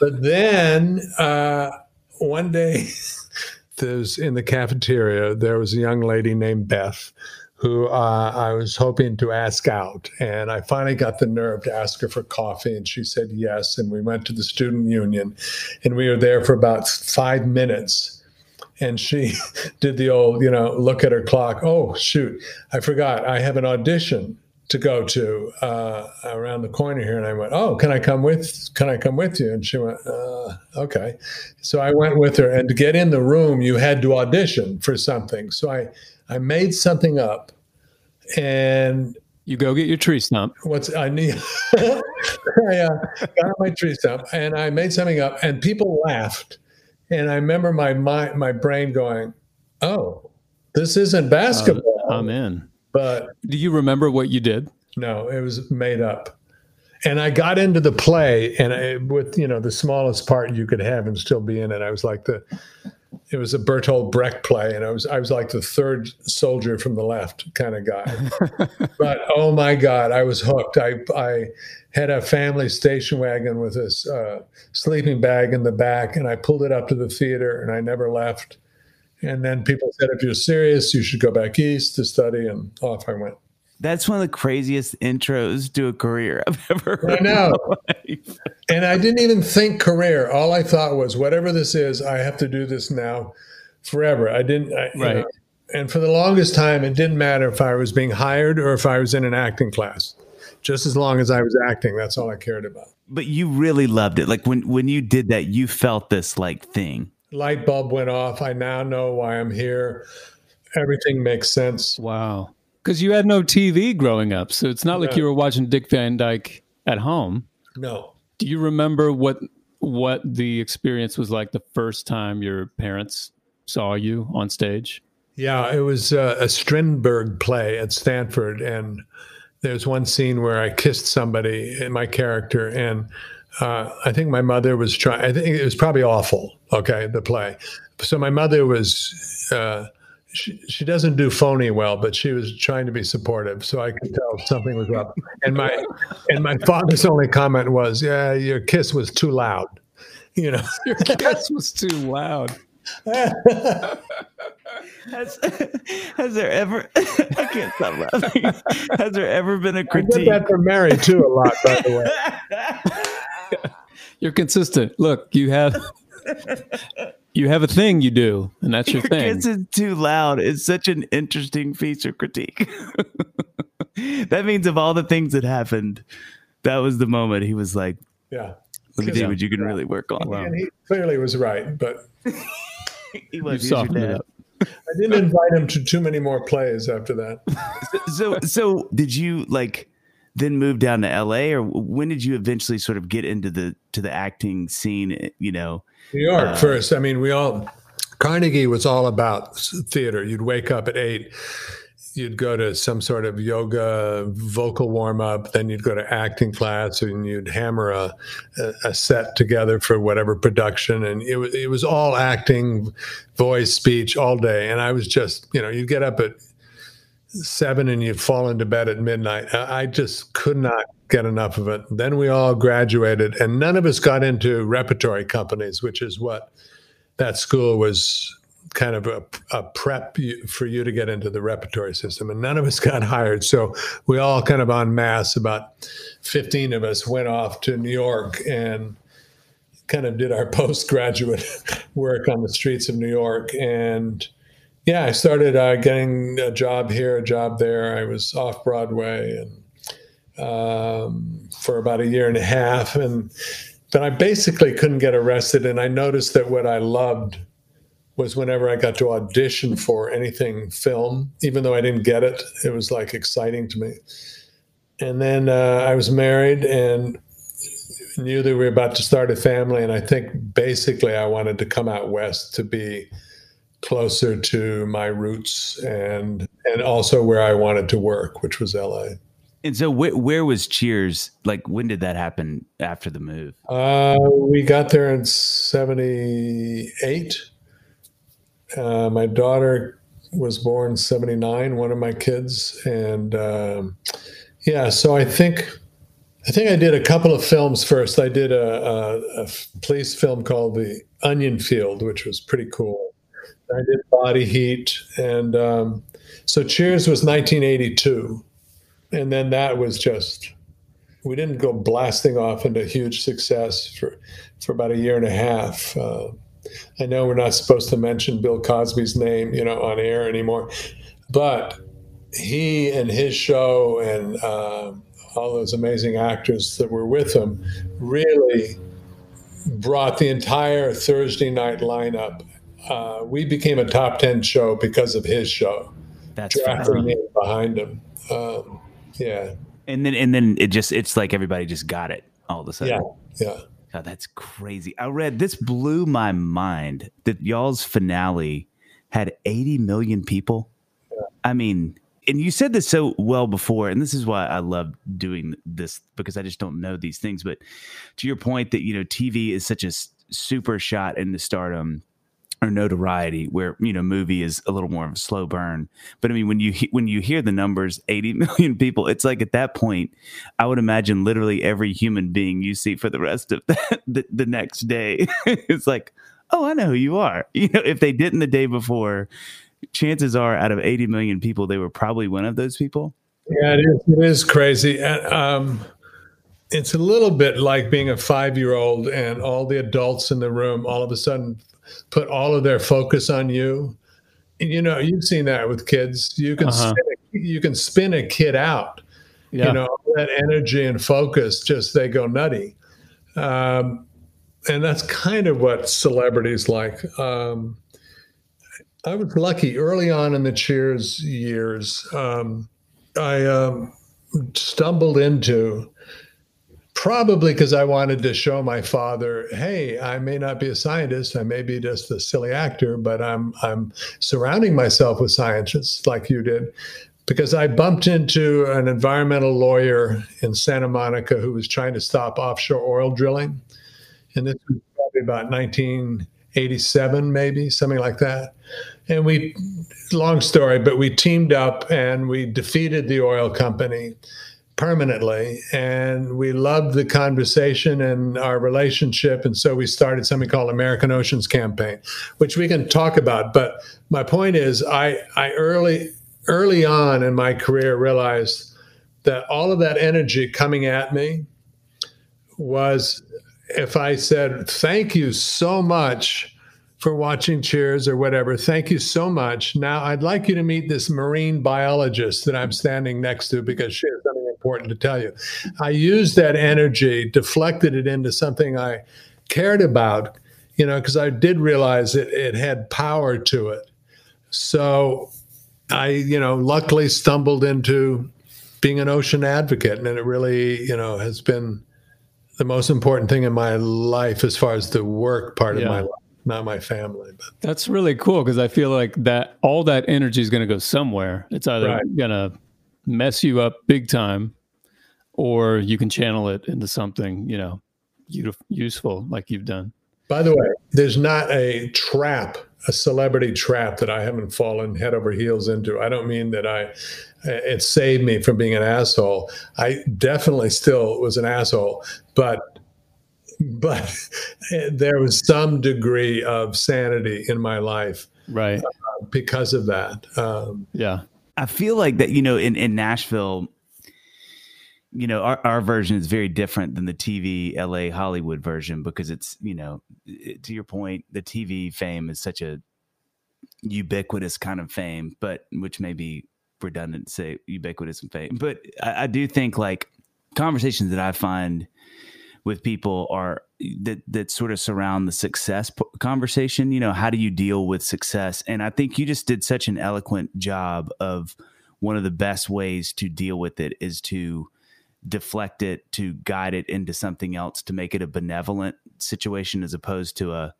but then uh, one day, [LAUGHS] there's in the cafeteria there was a young lady named Beth who uh, I was hoping to ask out. And I finally got the nerve to ask her for coffee, and she said yes. And we went to the student union, and we were there for about five minutes and she [LAUGHS] did the old, you know, look at her clock. Oh, shoot, I forgot. I have an audition to go to uh, around the corner here. And I went, oh, can I come with? Can I come with you? And she went, uh, okay. So I went with her. And to get in the room, you had to audition for something. So I, I made something up, and you go get your tree stump. What's I need? [LAUGHS] I uh, got my tree stump, and I made something up, and people laughed and I remember my my, my brain going, "Oh, this isn't basketball." Uh, I'm in. But do you remember what you did? No, it was made up. And I got into the play, and I, with you know the smallest part you could have and still be in it. I was like the, it was a Bertolt Brecht play, and I was I was like the third soldier from the left kind of guy. [LAUGHS] but oh my God, I was hooked. I I had a family station wagon with a uh, sleeping bag in the back, and I pulled it up to the theater, and I never left. And then people said, if you're serious, you should go back east to study, and off I went. That's one of the craziest intros to a career I've [LAUGHS] ever heard. I know. and I didn't even think career. All I thought was, whatever this is, I have to do this now forever. I didn't. I, right. Know, and for the longest time, it didn't matter if I was being hired or if I was in an acting class just as long as I was acting. That's all I cared about. But you really loved it. Like when when you did that, you felt this like thing. Light bulb went off. I now know why I'm here. Everything makes sense. Wow. Because you had no TV growing up, so it's not like you were watching Dick Van Dyke at home. No. Do you remember what what the experience was like the first time your parents saw you on stage? Yeah, it was uh, a Strindberg play at Stanford, and there's one scene where I kissed somebody in my character, and uh, I think my mother was trying. I think it was probably awful. Okay, the play. So my mother was. Uh, she, she doesn't do phony well, but she was trying to be supportive, so I could tell something was up. And my and my father's only comment was, "Yeah, your kiss was too loud." You know, [LAUGHS] your kiss was too loud. [LAUGHS] has, has there ever? [LAUGHS] I can't stop laughing. Has there ever been a critique? I did that for Mary too a lot, by the way. You're consistent. Look, you have you have a thing you do, and that's your, your thing. Kids is too loud. It's such an interesting piece of critique. [LAUGHS] that means of all the things that happened, that was the moment he was like, "Yeah, let me see what you can really work on." Wow. And he clearly was right, but [LAUGHS] he was. You softened it up. I didn't invite him to too many more plays after that. [LAUGHS] so, so did you like then move down to L.A. or when did you eventually sort of get into the to the acting scene? You know, New York uh, first. I mean, we all Carnegie was all about theater. You'd wake up at eight you'd go to some sort of yoga vocal warm up, then you'd go to acting class, and you'd hammer a, a set together for whatever production, and it was it was all acting, voice, speech all day. And I was just, you know, you'd get up at seven and you'd fall into bed at midnight. I just could not get enough of it. Then we all graduated, and none of us got into repertory companies, which is what that school was kind of a, a, prep for you to get into the repertory system. And none of us [LAUGHS] got hired. So we all kind of en masse, about 15 of us went off to New York and kind of did our [LAUGHS] postgraduate work on the streets of New York. And yeah, I started uh, getting a job here, a job there. I was off Broadway and um, for about a year and a half. And then I basically couldn't get arrested. And I noticed that what I loved – was whenever I got to audition for anything film, even though I didn't get it, it was like exciting to me. And then uh, I was married and knew that we were about to start a family. And I think basically I wanted to come out west to be closer to my roots and and also where I wanted to work, which was LA. And so, wh- where was Cheers? Like, when did that happen after the move? Uh, we got there in '78, uh, my daughter was born 79, one of my kids. And um, yeah, so I think. I think I did a couple of films first. I did a, a, a police film called The Onion Field, which was pretty cool. I did Body Heat. And um, so Cheers was 1982. And then that was just, we didn't go blasting off into huge success for, for about a year and a half. Uh, I know we're not supposed to mention Bill Cosby's name, you know, on air anymore, but he and his show and uh, all those amazing actors that were with him really brought the entire Thursday night lineup. Uh, we became a top ten show because of his show. That's drafting behind him. Um, yeah, and then and then it just it's like everybody just got it all of a sudden. Yeah, yeah. God, that's crazy. I read this blew my mind that y'all's finale had 80 million people. Yeah. I mean, and you said this so well before, and this is why I love doing this because I just don't know these things. But to your point that you know, TV is such a super shot into stardom or notoriety where you know movie is a little more of a slow burn. But i mean when you when you hear the numbers 80 [LAUGHS] million people it's like at that point i would imagine literally every human being you see for the rest of [LAUGHS] the, the, the next day [LAUGHS] it's like oh i know who you are. You know if they didn't the day before chances are out of 80 million people they were probably one of those people. Yeah it is, it is crazy. Um it's a little bit like being a five year old and all the adults in the room all of a sudden put all of their focus on you. You know, you've seen that with kids. You can uh-huh. spin a, you can spin a kid out. Yeah. You know, that energy and focus just they go nutty. Um, and that's kind of what celebrities like. Um, I was lucky early on in the Cheers years. Um, I um, stumbled into probably because I wanted to show my father, hey, I may not be a scientist, I may be just a silly actor, but I'm I'm surrounding myself with scientists like you did. because I bumped into an environmental lawyer in Santa Monica who was trying to stop offshore oil drilling. And this was probably about 1987, maybe, something like that. And we, long story, but we teamed up and we defeated the oil company permanently. And we loved the conversation and our relationship. And so we started something called American Oceans Campaign, which we can talk about. But my point is, I, I early, early on in my career realized that all of that energy coming at me was if I said, Thank you so much for watching Cheers or whatever. Thank you so much. Now, I'd like you to meet this marine biologist that I'm standing next to because she has something important to tell you. I used that energy, deflected it into something I cared about, you know, because I did realize it, it had power to it. So I, you know, luckily stumbled into being an ocean advocate, and it really, you know, has been the most important thing in my life as far as the work part yeah. of my life not my family. But that's really cool because I feel like that all that energy is going to go somewhere. It's either right. going to mess you up big time, or you can channel it into something you know useful like you've done. By the way, there's not a trap, a celebrity trap that I haven't fallen head over heels into. I don't mean that I it saved me from being an asshole. I definitely still was an asshole, but but there was some degree of sanity in my life, right? Uh, because of that. Um, yeah, I feel like that. You know, in in Nashville, you know, our, our version is very different than the TV LA Hollywood version because it's you know, to your point, the TV fame is such a ubiquitous kind of fame, but which may be redundant to say ubiquitous and fame. But I, I do think like conversations that I find with people are that that sort of surround the success conversation you know how do you deal with success? And i think you just did such an eloquent job of one of the best ways to deal with it is to deflect it to guide it into something else to make it a benevolent situation as opposed to a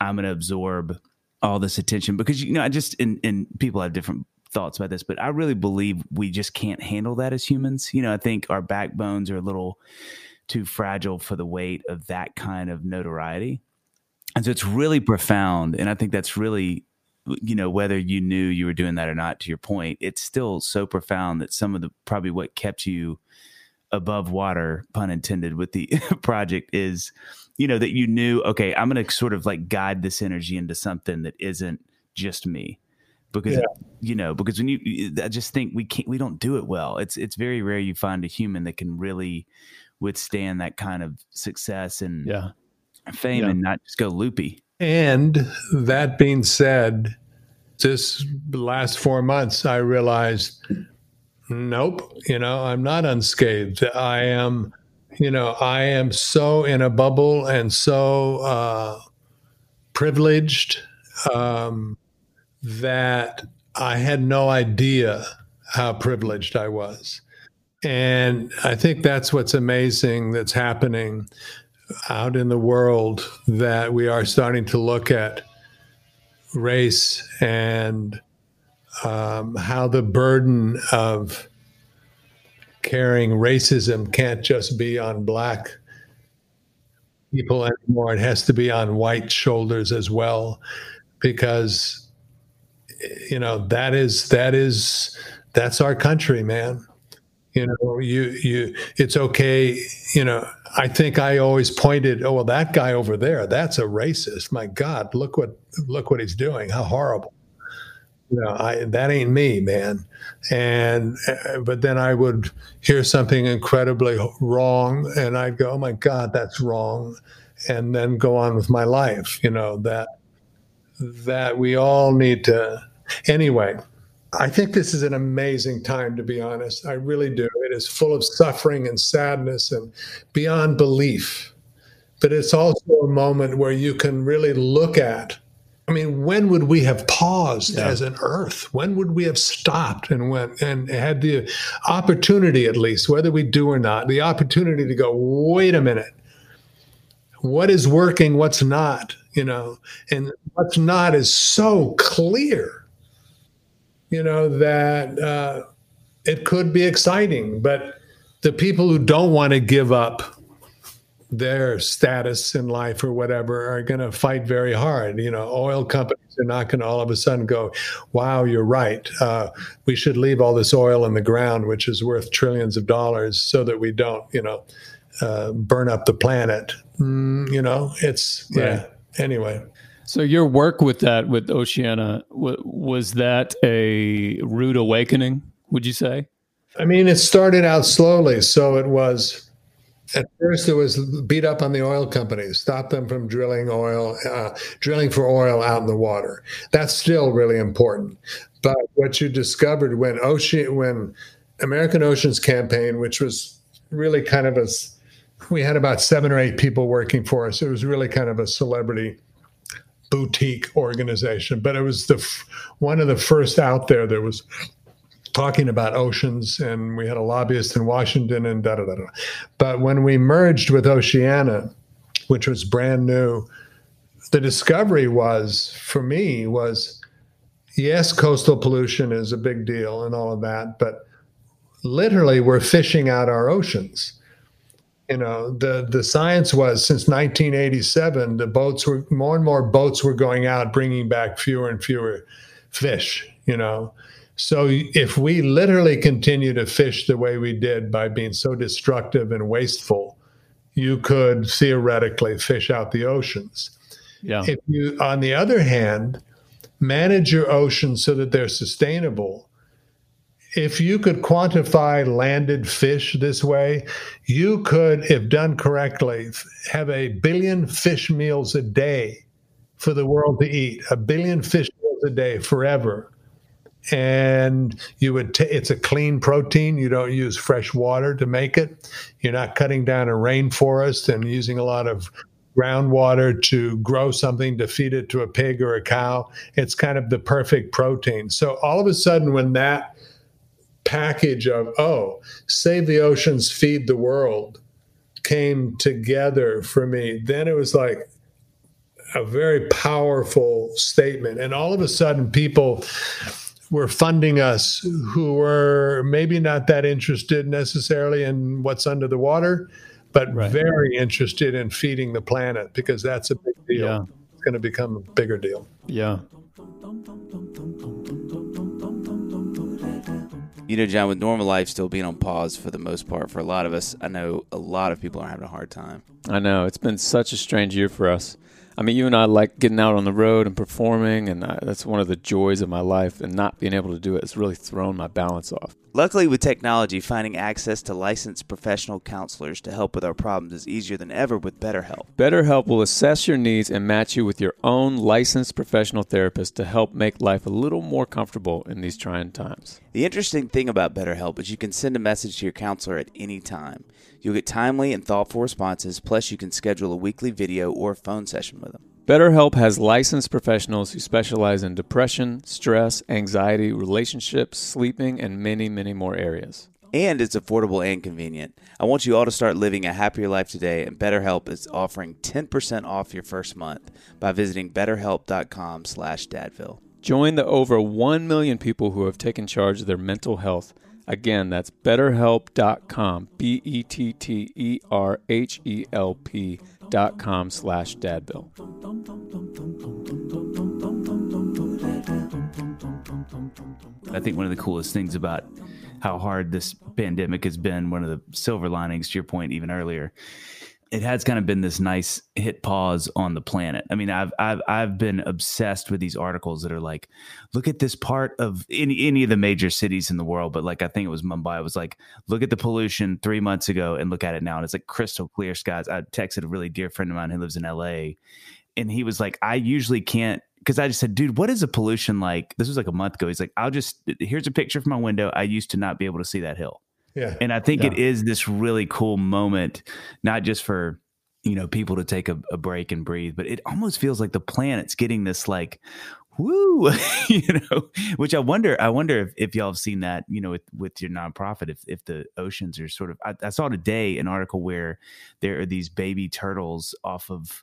i'm going to absorb all this attention. Because you know i just and, and people have different thoughts about this but i really believe we just can't handle that as humans. You know i think our backbones are a little too fragile for the weight of that kind of notoriety. And so it's really profound. And I think that's really, you know, whether you knew you were doing that or not, to your point, it's still so profound that some of the probably what kept you above water, pun intended, with the [LAUGHS] project is, you know, that you knew, okay, I'm going to sort of like guide this energy into something that isn't just me because yeah. you know because when you i just think we can't we don't do it well it's it's very rare you find a human that can really withstand that kind of success and yeah. fame yeah. and not just go loopy. And that being said, this last four months, I realized, nope, you know, I'm not unscathed. I am, you know, I am so in a bubble and so uh, privileged um, that I had no idea how privileged I was. And I think that's what's amazing that's happening out in the world that we are starting to look at race and um, how the burden of carrying racism can't just be on black people anymore. It has to be on white shoulders as well, because you know that is that is that's our country, man. You know, you you it's okay. You know, I think I always pointed, oh well, that guy over there, that's a racist. My God, look what look what he's doing. How horrible. You know, I, that ain't me, man. And uh, but then I would hear something incredibly wrong, and I'd go, oh my God, that's wrong, and then go on with my life. You know that that we all need to. Anyway, I think this is an amazing time, to be honest. I really do. It is full of suffering and sadness and beyond belief. But it's also a moment where you can really look at. I mean, when would we have paused yeah. as an earth? When would we have stopped and went and had the opportunity, at least, whether we do or not, the opportunity to go, wait a minute, what is working, what's not, you know, and what's not is so clear you know, that uh, it could be exciting, but the people who don't want to give up their status in life or whatever are going to fight very hard. You know, oil companies are not going to all of a sudden go, "Wow, you're right. Uh, we should leave all this oil in the ground, which is worth trillions of dollars, so that we don't, you know, uh, burn up the planet." Mm, you know, it's right. yeah. Anyway. So your work with that with Oceana was that a rude awakening? Would you say? I mean, it started out slowly. So it was at first, it was beat up on the oil companies, stop them from drilling oil, uh, drilling for oil out in the water. That's still really important. But what you discovered when ocean, when American Oceans Campaign, which was really kind of a, we had about seven or eight people working for us. It was really kind of a celebrity boutique organization, but it was the one of the first out there that was talking about oceans, and we had a lobbyist in Washington and da da da. da. But when we merged with Oceana, which was brand new, the discovery was for me was yes, coastal pollution is a big deal and all of that, but literally we're fishing out our oceans. You know, the the science was since 1987, the boats were more and more boats were going out, bringing back fewer and fewer fish. You know, so if we literally continue to fish the way we did by being so destructive and wasteful, you could theoretically fish out the oceans. Yeah. If you, on the other hand, manage your oceans so that they're sustainable, if you could quantify landed fish this way, you could, if done correctly, have a billion fish meals a day for the world to eat, a billion fish meals a day forever. And you would t- it's a clean protein. You don't use fresh water to make it. You're not cutting down a rainforest and using a lot of groundwater to grow something to feed it to a pig or a cow. It's kind of the perfect protein. So all of a sudden when that package of oh save the oceans feed the world came together for me then it was like a very powerful statement and all of a sudden people were funding us who were maybe not that interested necessarily in what's under the water, but right. very interested in feeding the planet because that's a big deal. Yeah. It's going to become a bigger deal. Yeah. You know, John, with normal life still being on pause for the most part for a lot of us, I know a lot of people are having a hard time. I know. It's been such a strange year for us. I mean, you and I like getting out on the road and performing, and I, that's one of the joys of my life. And not being able to do it has really thrown my balance off. Luckily, with technology, finding access to licensed professional counselors to help with our problems is easier than ever with BetterHelp. BetterHelp will assess your needs and match you with your own licensed professional therapist to help make life a little more comfortable in these trying times. The interesting thing about BetterHelp is you can send a message to your counselor at any time. You'll get timely and thoughtful responses, plus, you can schedule a weekly video or phone session with them. BetterHelp has licensed professionals who specialize in depression, stress, anxiety, relationships, sleeping, and many, many more areas. And it's affordable and convenient. I want you all to start living a happier life today, and BetterHelp is offering 10% off your first month by visiting betterhelp.com slash dadville. Join the over 1 million people who have taken charge of their mental health. Again, that's betterhelp.com, B E T T E R H E L P.com slash dadville. I think one of the coolest things about how hard this pandemic has been, one of the silver linings to your point even earlier, it has kind of been this nice hit pause on the planet. I mean, I've I've I've been obsessed with these articles that are like, look at this part of any any of the major cities in the world, but like I think it was Mumbai. It was like, look at the pollution three months ago and look at it now, and it's like crystal clear skies. I texted a really dear friend of mine who lives in L.A. and he was like, I usually can't because I just said, dude, what is the pollution like? This was like a month ago. He's like, I'll just here's a picture from my window. I used to not be able to see that hill. Yeah. And I think yeah. it is this really cool moment, not just for, you know, people to take a, a, break and breathe, but it almost feels like the planet's getting this like, woo, [LAUGHS] you know, which I wonder, I wonder if, if y'all have seen that, you know, with, with your nonprofit, if, if the oceans are sort of, I, I saw today an article where there are these baby turtles off of,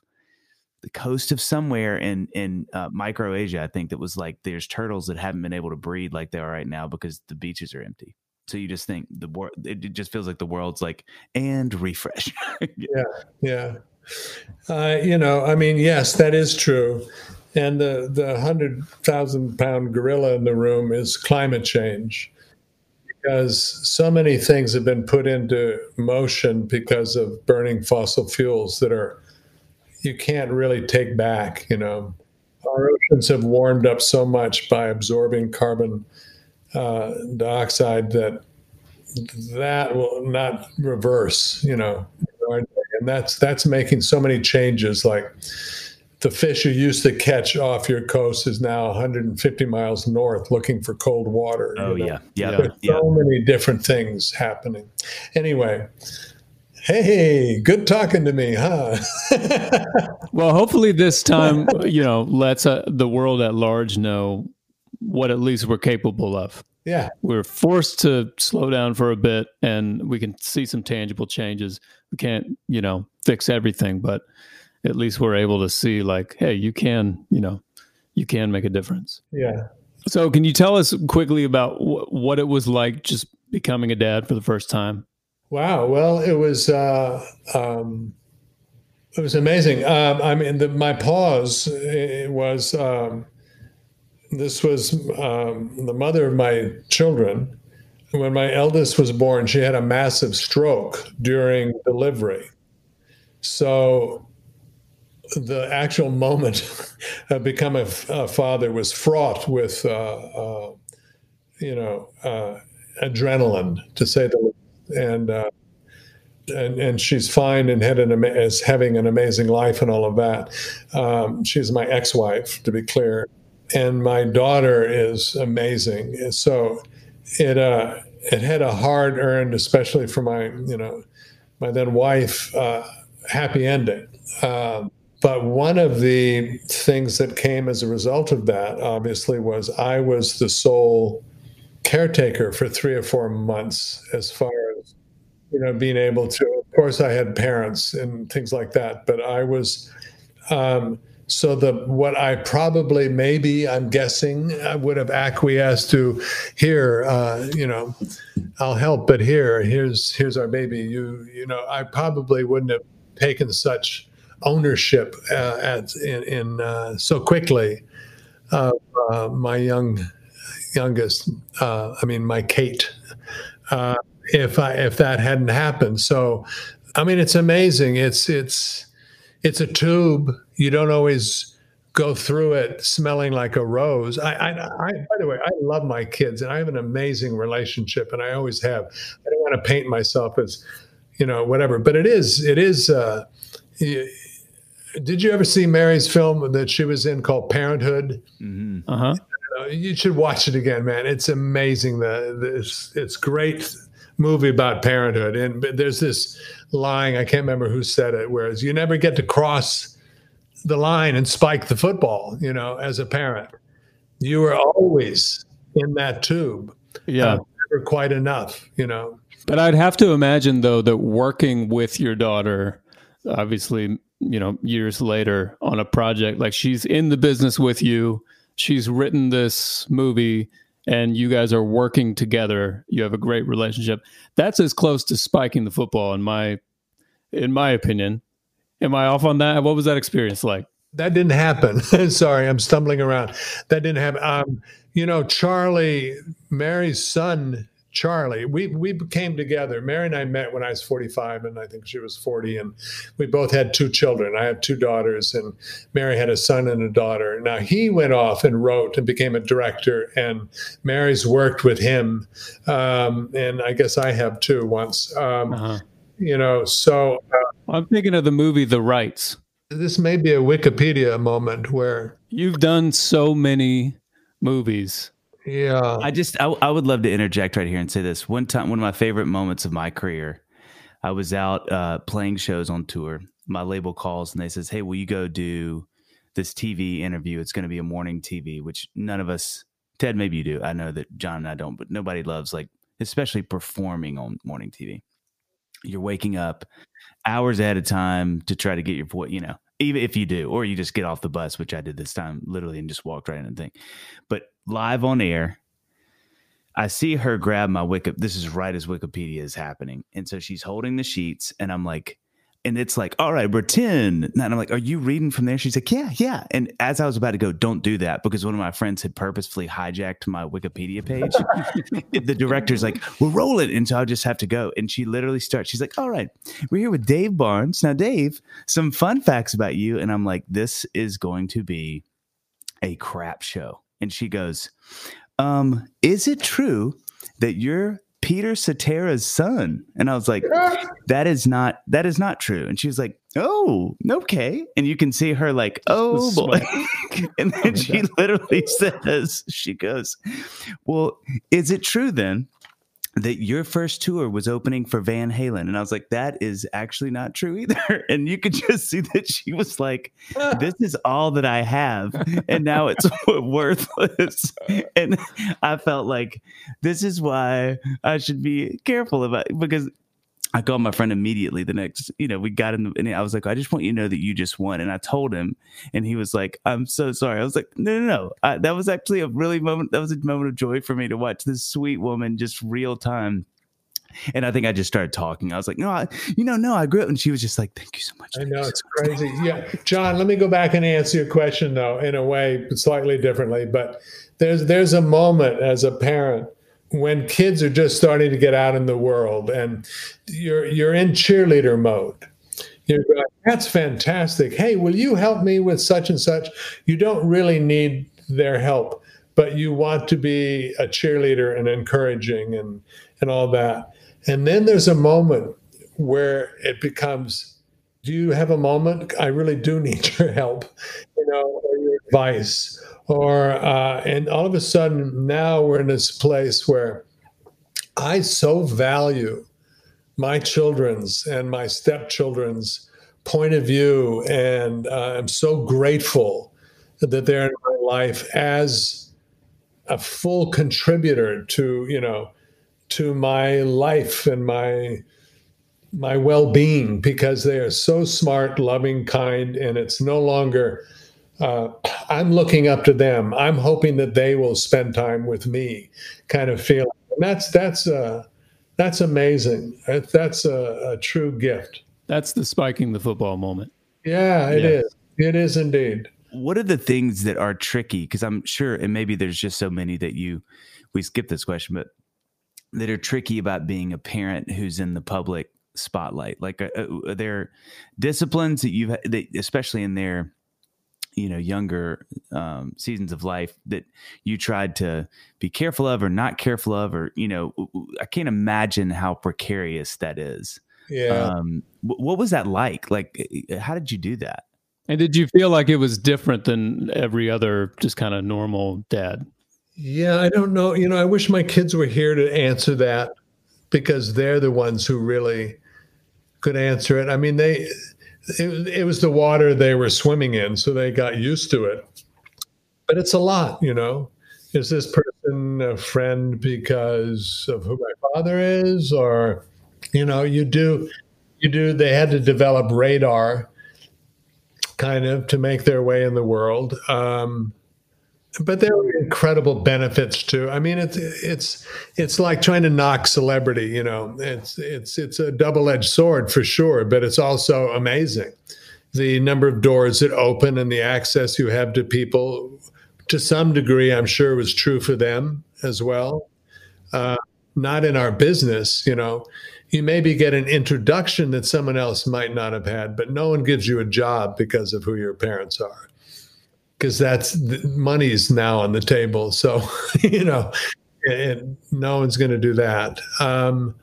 the coast of somewhere in in uh, Micronesia, I think that was like there's turtles that haven't been able to breed like they are right now because the beaches are empty. So you just think the world, it just feels like the world's like, and refresh. [LAUGHS] yeah. Yeah. Uh, you know, I mean, yes, that is true. And the, the 100,000 pound gorilla in the room is climate change because so many things have been put into motion because of burning fossil fuels that are you can't really take back you know our oceans have warmed up so much by absorbing carbon uh, dioxide that that will not reverse you know and that's that's making so many changes like the fish you used to catch off your coast is now 150 miles north looking for cold water. Oh, you know? yeah. Yeah. There's yeah. so many different things happening. Anyway, hey, good talking to me, huh? [LAUGHS] well, hopefully this time, you know, lets uh, the world at large know what at least we're capable of. Yeah. We're forced to slow down for a bit and we can see some tangible changes. We can't, you know, fix everything, but at least we're able to see like, hey, you can, you know, you can make a difference. Yeah. So, can you tell us quickly about w- what it was like just becoming a dad for the first time? Wow. Well, it was uh, um, it was amazing. Um, I mean, the, my pause was um, this was um, the mother of my children. When my eldest was born, she had a massive stroke during delivery. So the actual moment [LAUGHS] of becoming a, father was fraught with, uh, uh, you know, uh, adrenaline, to say the least. And, uh, and, and she's fine and had an is having an amazing life and all of that. Um, she's my ex-wife, to be clear, and my daughter is amazing. So it uh, it had a hard earned, especially for my you know my then wife, uh, happy ending. Um, but one of the things that came as a result of that, obviously, was I was the sole caretaker for three or four months as far as, you know, being able to. Of course, I had parents and things like that, but I was. Um, so the what I probably maybe I'm guessing I would have acquiesced to here uh, you know I'll help but here here's here's our baby you you know I probably wouldn't have taken such ownership uh, at, in, in uh, so quickly of uh, my young youngest. Uh, I mean, my Kate. Uh, if I if that hadn't happened, so I mean, it's amazing. It's it's it's a tube. You don't always go through it smelling like a rose. I, I, I, by the way, I love my kids and I have an amazing relationship, and I always have. I don't want to paint myself as, you know, whatever, but it is, it is. Uh, did you ever see Mary's film that she was in called Parenthood? Mm-hmm. Uh-huh. You should watch it again, man. It's amazing. The this it's great movie about parenthood, and there's this line I can't remember who said it. Whereas you never get to cross the line and spike the football. You know, as a parent, you are always in that tube. Yeah, uh, never quite enough. You know. But I'd have to imagine though that working with your daughter, obviously you know years later on a project like she's in the business with you she's written this movie and you guys are working together you have a great relationship. That's as close to spiking the football in my in my opinion. Am i off on that? What was that experience like? That didn't happen. [LAUGHS] Sorry i'm stumbling around. That didn't happen. Um, you know charlie mary's son Charlie. We we came together. Mary and I met when I was 45, and I think she was 40, and we both had two children. I have two daughters, and Mary had a son and a daughter. Now he went off and wrote and became a director, and Mary's worked with him, um, and I guess I have too once. Um, uh-huh. You know, so uh, I'm thinking of the movie The Rights. This may be a Wikipedia moment where you've done so many movies yeah. I just, I, I would love to interject right here and say this. One time, one of my favorite moments of my career, I was out uh, playing shows on tour. My label calls and they says, "Hey, will you go do this TV interview? It's going to be a morning TV, which none of us, Ted, maybe you do. I know that John and I don't, but nobody loves like, especially performing on morning TV. You're waking up hours ahead of time to try to get your voice, you know, even if you do, or you just get off the bus, which I did this time literally and just walked right in and thing. But live on air, I see her grab my Wiki. This is right as Wikipedia is happening, and so she's holding the sheets, and I'm like, and it's like, all right, we're 10. And I'm like, are you reading from there? She's like, yeah, yeah. And as I was about to go, don't do that because one of my friends had purposefully hijacked my Wikipedia page. [LAUGHS] the director's like, we'll roll it. And so I'll just have to go. And she literally starts, she's like, all right, we're here with Dave Barnes. Now, Dave, some fun facts about you. And I'm like, this is going to be a crap show. And she goes, um, is it true that you're Peter Cetera's son. And I was like, [LAUGHS] that is not that is not true. And she was like, oh, okay. And you can see her like, oh boy. [LAUGHS] and then she literally [LAUGHS] says, she goes, well, is it true then that your first tour was opening for Van Halen. And I was like, that is actually not true either. [LAUGHS] And you could just see that she was like, this is all that I have. And now it's [LAUGHS] worthless. And I felt like this is why I should be careful about because I called my friend immediately the next, you know, we got in the, and I was like, I just want you to know that you just won. And I told him, and he was like, I'm so sorry. I was like, no, no, no. I, that was actually a really moment, that was a moment of joy for me to watch this sweet woman just real time. And I think I just started talking. I was like, no, I, you know, no, I grew up. And she was just like, thank you so much. I know it's so crazy. yeah. John, let me go back and answer your question though, in a way, slightly differently. But there's, there's a moment as a parent when kids are just starting to get out in the world and you're you're in cheerleader mode you're going that's fantastic. Hey will you help me with such and such? You don't really need their help but you want to be a cheerleader and encouraging and and all that. And then there's a moment where it becomes do you have a moment? I really do need [LAUGHS] your help you know or your advice or uh, and all of a sudden now we're in this place where I so value my children's and my stepchildren's point of view, and uh, I'm so grateful that they're in my life as a full contributor to you know to my life and my my well-being because they are so smart loving kind and it's no longer uh, I'm looking up to them. I'm hoping that they will spend time with me, kind of feeling. And that's that's uh, that's amazing. That's a, a, true gift. That's the spiking the football moment. Yeah, it yeah. is. It is indeed. What are the things that are tricky? Because I'm sure, and maybe there's just so many that you we skip this question, but that are tricky about being a parent who's in the public spotlight. Like, uh, uh, there disciplines that you've, that, especially in their you know younger um, seasons of life that you tried to be careful of or not careful of or you know i can't imagine how precarious that is. Yeah. Um, what was that like? Like how did you do that? And did you feel like it was different than every other just kind of normal dad? Yeah i don't know. You know i wish my kids were here to answer that because they're the ones who really could answer it. I mean they it, it was the water they were swimming in, so they got used to it. But it's a lot, you know. Is this person a friend because of who my father is, or you know, you do, you do. They had to develop radar, kind of, to make their way in the world. Um, but there are incredible benefits too. I mean, it's it's it's like trying to knock celebrity. You know, it's it's it's a double edged sword for sure, but it's also amazing. The number of doors that open and the access you have to people, to some degree, I'm sure was true for them as well. Uh, not in our business, you know. You maybe get an introduction that someone else might not have had, but no one gives you a job because of who your parents are because that's money's now on the table. So, [LAUGHS] you know, and no one's going to do that. Um,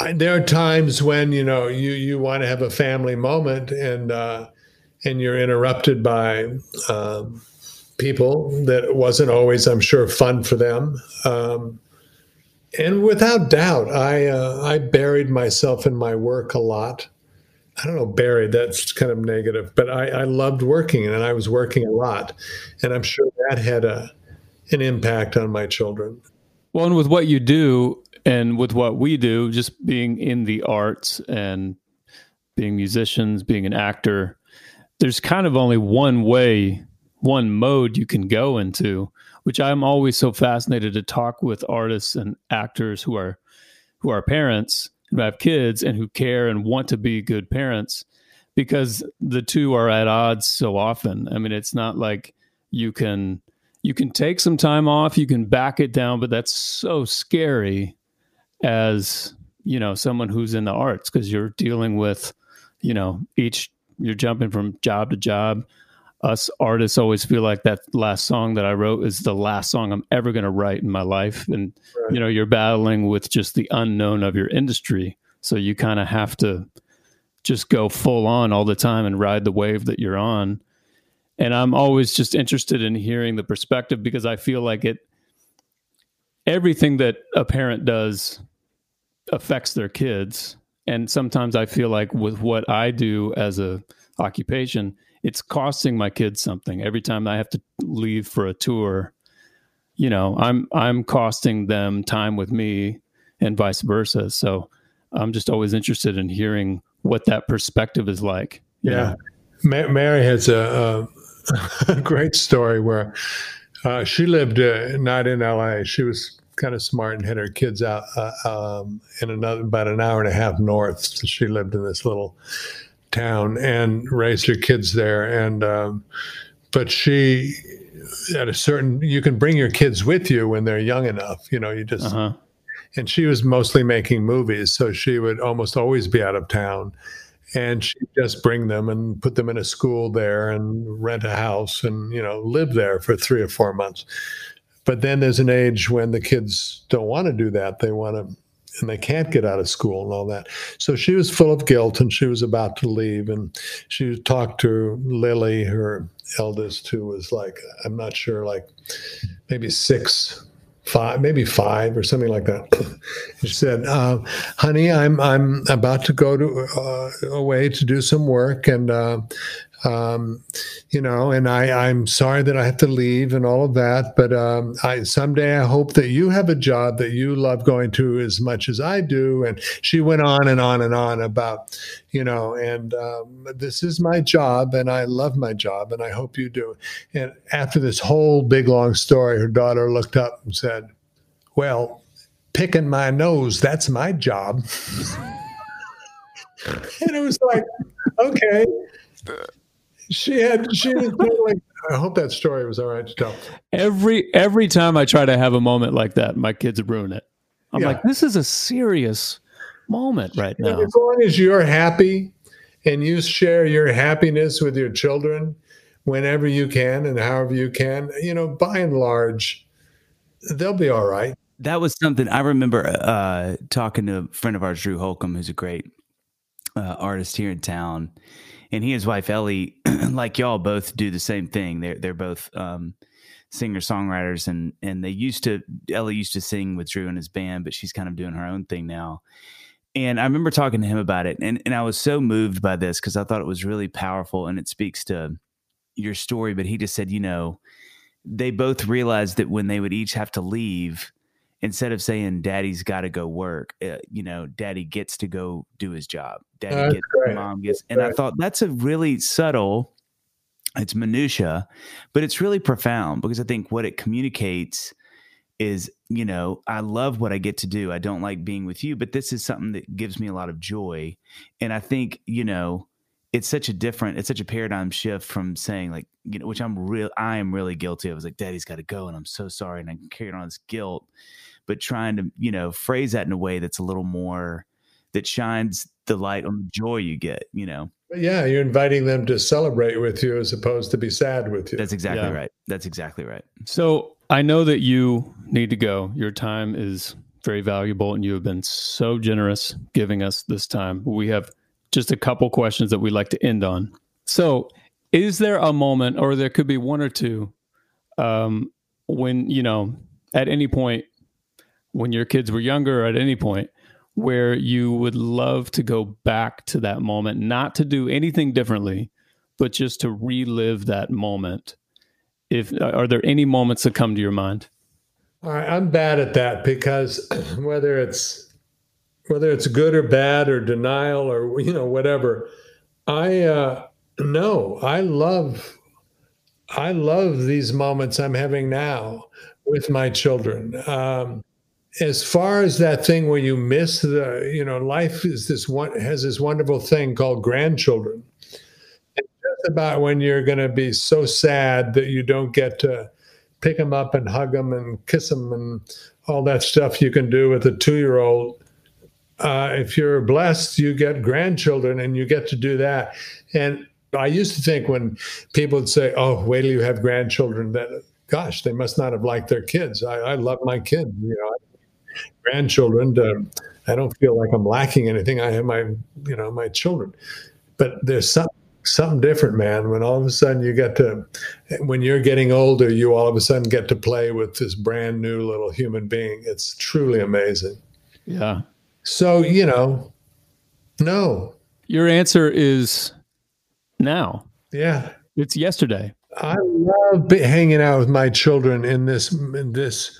I, there are times when you know you you want to have a family moment and uh, and you're interrupted by um, people that wasn't always, I'm sure, fun for them. Um, and without doubt, I uh, I buried myself in my work a lot. I don't know, buried, that's kind of negative, but I, I loved working and I was working a lot. And I'm sure that had a, an impact on my children. Well, and with what you do and with what we do, just being in the arts and being musicians, being an actor, there's kind of only one way, one mode you can go into. which I'm always so fascinated to talk with artists and actors who are who are parents who have kids and who care and want to be good parents because the two are at odds so often. I mean, it's not like you can you can take some time off, you can back it down, but that's so scary as, you know, someone who's in the arts because you're dealing with, you know, each you're jumping from job to job. Us artists always feel like that last song that I wrote is the last song I'm ever going to write in my life. And, right. you know, you're battling with just the unknown of your industry. So you kind of have to just go full on all the time and ride the wave that you're on. And I'm always just interested in hearing the perspective because I feel like it everything that a parent does affects their kids. And sometimes I feel like with what I do as a occupation, it's costing my kids something. Every time I have to leave for a tour, you know, I'm I'm costing them time with me and vice versa. So I'm just always interested in hearing what that perspective is like. Yeah. Ma- Mary has a, a, a, great story where uh, she lived uh, not in LA. She was kind of smart and had her kids out uh, um, in another about an hour and a half north. So she lived in this little town and raised her kids there. And um, but she at a certain you can bring your kids with you when they're young enough. You know, you just uh-huh and she was mostly making movies, so she would almost always be out of town. And she'd just bring them and put them in a school there and rent a house and, you know, live there for three or four months. But then there's an age when the kids don't want to do that. They want to, and they can't get out of school and all that. So she was full of guilt and she was about to leave. And she talked to Lily, her eldest, who was like, I'm not sure, like maybe six five, maybe five or something like that. [LAUGHS] she said, uh, "Honey, I'm I'm about to go to uh, away to do some work, and uh, um, you know, and I, I'm sorry that I have to leave and all of that. But um, I someday I hope that you have a job that you love going to as much as I do. And she went on and on and on about, you know, and um, this is my job, and I love my job, and I hope you do. And after this whole big long story, her daughter looked up and said, "Well, picking my nose, that's my job." [LAUGHS] and it was like, okay she had she was totally I hope that story was all right to tell. Every every time I try to have a moment like that, my kids ruin it. I'm yeah. like, this is a serious moment right now. As long as you're happy and you share your happiness with your children whenever you can and however you can, you know, by and large, they'll be all right. That was something I remember uh, talking to a friend of ours, Drew Holcomb, who's a great uh, artist here in town and he and his wife Ellie, [CLEARS THROAT] like y'all, both do the same thing. They're they're both um, singer songwriters, and and they used to Ellie used to sing with Drew and his band, but she's kind of doing her own thing now. And I remember talking to him about it, and and I was so moved by this because I thought it was really powerful, and it speaks to your story. But he just said, you know, they both realized that when they would each have to leave instead of saying daddy's got to go work uh, you know daddy gets to go do his job. Daddy that's gets great. mom gets and i thought that's a really subtle it's minutia but it's really profound because i think what it communicates is you know i love what i get to do. I don't like being with you but this is something that gives me a lot of joy. And i think you know it's such a different it's such a paradigm shift from saying like you know which i'm real i am really guilty of was like daddy's got to go and i'm so sorry and i carried on this guilt but trying to, you know, phrase that in a way that's a little more that shines the light on the joy you get, you know. Yeah, you're inviting them to celebrate with you as opposed to be sad with you. That's exactly yeah. right. That's exactly right. So I know that you need to go. Your time is very valuable and you have been so generous giving us this time. We have just a couple questions that we'd like to end on. So, is there a moment, or there could be one or two, um, when, you know, at any point when your kids were younger at any point where you would love to go back to that moment, not to do anything differently, but just to relive that moment? If are there any moments that come to your mind? I'm bad at that because [CLEARS THROAT] whether it's whether it's good or bad or denial or you know whatever, I uh, [CLEARS THROAT] no, I love I love these moments I'm having now with my children. Um, as far as that thing where you miss the, you know, life is this one has this wonderful thing called grandchildren. It's just about when you're going to be so sad that you don't get to pick them up and hug them and kiss them and all that stuff you can do with a two year old. Uh, if you're blessed, you get grandchildren and you get to do that. And I used to think when people would say, "Oh, wait till you have grandchildren," that gosh, they must not have liked their kids. I, I love my kids, you know, grandchildren. To, I don't feel like I'm lacking anything. I have my, you know, my children, but there's some, something different, man. When all of a sudden you get to, when you're getting older, you all of a sudden get to play with this brand new little human being. It's truly amazing. Yeah. So you know, no. Your answer is now. Yeah. It's yesterday. I love hanging out with my children in this in this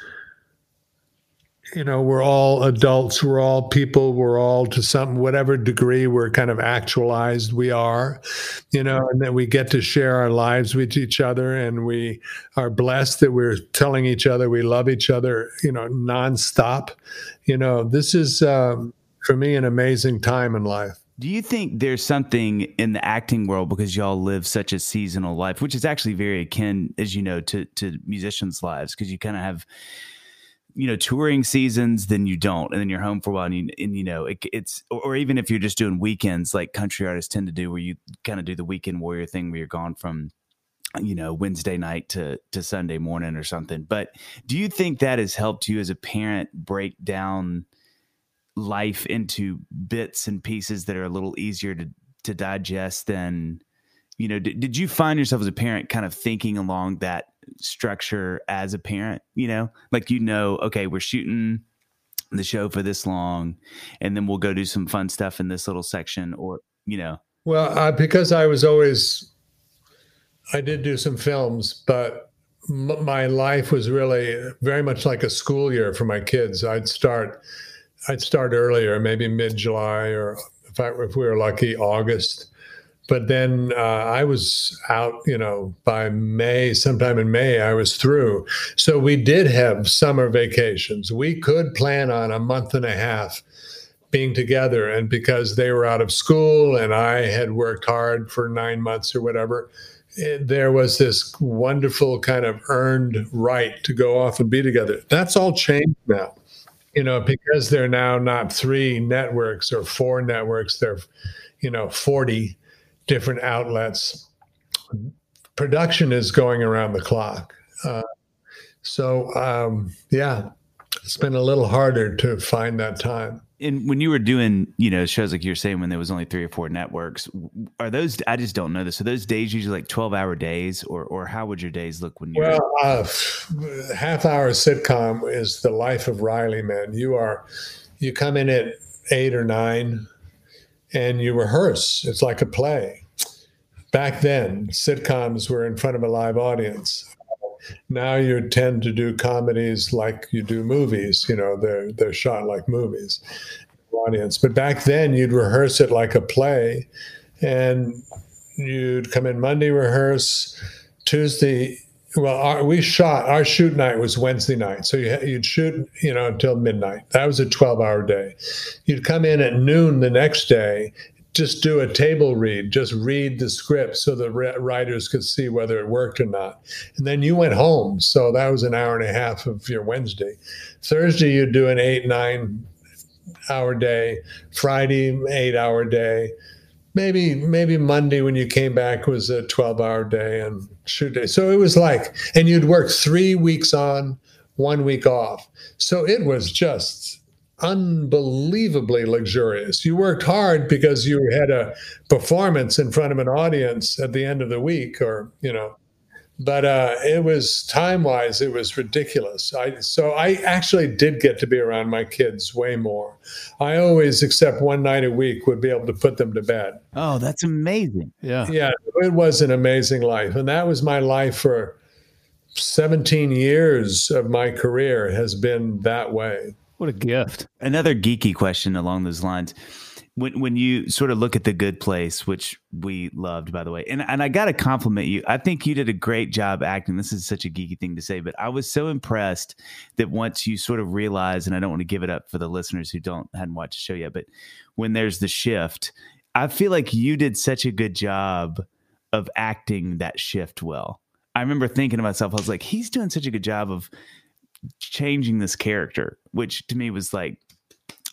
you know we're all adults we're all people we're all to some whatever degree we're kind of actualized we are you know and then we get to share our lives with each other and we are blessed that we're telling each other we love each other you know nonstop. You know this is um, for me an amazing time in life. Do you think there's something in the acting world because y'all live such a seasonal life, which is actually very akin, as you know, to to musicians' lives, because you kind of have, you know, touring seasons, then you don't, and then you're home for a while, and you, and, you know, it, it's or even if you're just doing weekends, like country artists tend to do, where you kind of do the weekend warrior thing, where you're gone from you know wednesday night to to sunday morning or something. But do you think that has helped you as a parent break down life into bits and pieces that are a little easier to to digest than you know did, did you find yourself as a parent kind of thinking along that structure as a parent you know? Like you know okay we're shooting the show for this long and then we'll go do some fun stuff in this little section or you know? Well because i was always i did do some films but m- my life was really very much like a school year for my kids. I'd start I'd start earlier, maybe mid July, or if, I, if we were lucky, August. But then uh, I was out, you know, by May, sometime in May, I was through. So we did have summer vacations. We could plan on a month and a half being together. And because they were out of school and I had worked hard for nine months or whatever, it, there was this wonderful kind of earned right to go off and be together. That's all changed now you know, because they're now not three networks or four networks, they're, you know, 40 different outlets. Production is going around the clock. Uh, so, um, yeah, it's been a little harder to find that time and when you were doing, you know, shows like you're saying when there was only three or four networks, are those? I just don't know this. Are those days usually like twelve hour days, or or how would your days look when you? Well, uh, half hour sitcom is the life of Riley. Man, you are, you come in at eight or nine, and you rehearse. It's like a play. Back then, sitcoms were in front of a live audience now you tend to do comedies like you do movies. You know, they're they're shot like movies, audience. But back then, you'd rehearse it like a play, and you'd come in Monday rehearse, Tuesday. Well, our, we shot our shoot night was Wednesday night, so you, you'd shoot you know until midnight. That was a twelve-hour day. You'd come in at noon the next day, just do a table read, just read the script so the writers could see whether it worked or not. And then you went home. So that was an hour and a half of your Wednesday. Thursday, you'd do an eight, nine hour day. Friday, eight hour day. Maybe maybe Monday when you came back was a 12 hour day and shoot day. So it was like, and you'd work three weeks on, one week off. So it was just unbelievably luxurious. You worked hard because you had a performance in front of an audience at the end of the week, or you know. But uh, it was time wise, it was ridiculous. I so I actually did get to be around my kids way more. I always, except one night a week, would be able to put them to bed. Oh, that's amazing! Yeah, yeah, it was an amazing life, and that was my life for 17 years of my career has been that way. What a gift. Another geeky question along those lines. When when you sort of look at the good place, which we loved, by the way, and and I got to compliment you. I think you did a great job acting. This is such a geeky thing to say, but I was so impressed that once you sort of realize, and I don't want to give it up for the listeners who don't hadn't watched the show yet, but when there's the shift, I feel like you did such a good job of acting that shift well. I remember thinking to myself, I was like, he's doing such a good job of changing this character, which to me was like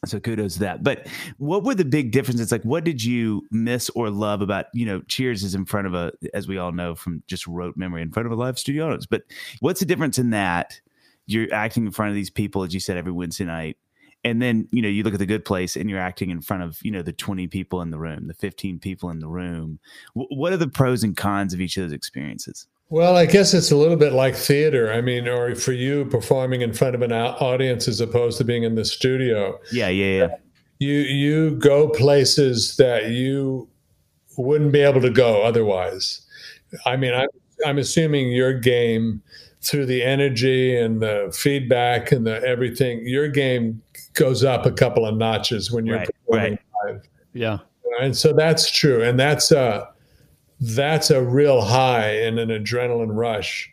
so kudos to that. But what were the big differences? Like, what did you miss or love about, you know, Cheers is in front of a, as we all know from just rote memory, in front of a live studio audience. But what's the difference in that? You're acting in front of these people, as you said, every Wednesday night. And then, you know, you look at the good place and you're acting in front of, you know, the 20 people in the room, the 15 people in the room. W- what are the pros and cons of each of those experiences? Well, I guess it's a little bit like theater. I mean, or for you performing in front of an audience as opposed to being in the studio. Yeah, yeah, yeah. You you go places that you wouldn't be able to go otherwise. I mean, I'm I'm assuming your game through the energy and the feedback and the everything, your game goes up a couple of notches when you're right, performing right. live. Yeah. And so that's true. And that's uh that's a real high and an adrenaline rush.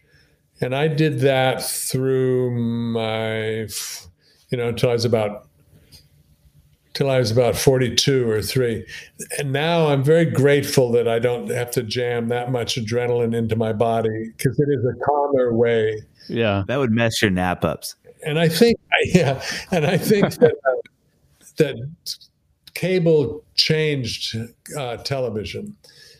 And I did that through my, you know, until I was about, till I was about 42 or three. And now I'm very grateful that I don't have to jam that much adrenaline into my body because it is a calmer way. Yeah. That would mess your nap ups. And I think, [LAUGHS] yeah, and I think that, uh, that cable changed uh, television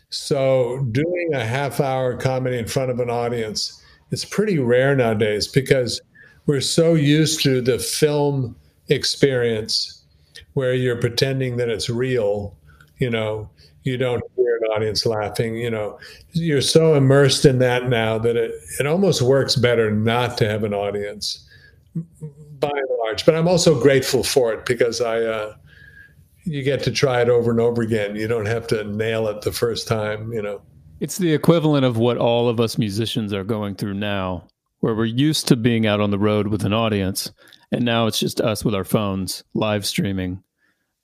so doing a half hour comedy in front of an audience is pretty rare nowadays because we're so used to the film experience where you're pretending that it's real, you know, you don't hear an audience laughing, you know. You're so immersed in that now that it, it almost works better not to have an audience by and large. But I'm also grateful for it because I uh, you get to try it over and over again. You don't have to nail it the first time, you know. It's the equivalent of what all of us musicians are going through now, where we're used to being out on the road with an audience, and now it's just us with our phones live streaming,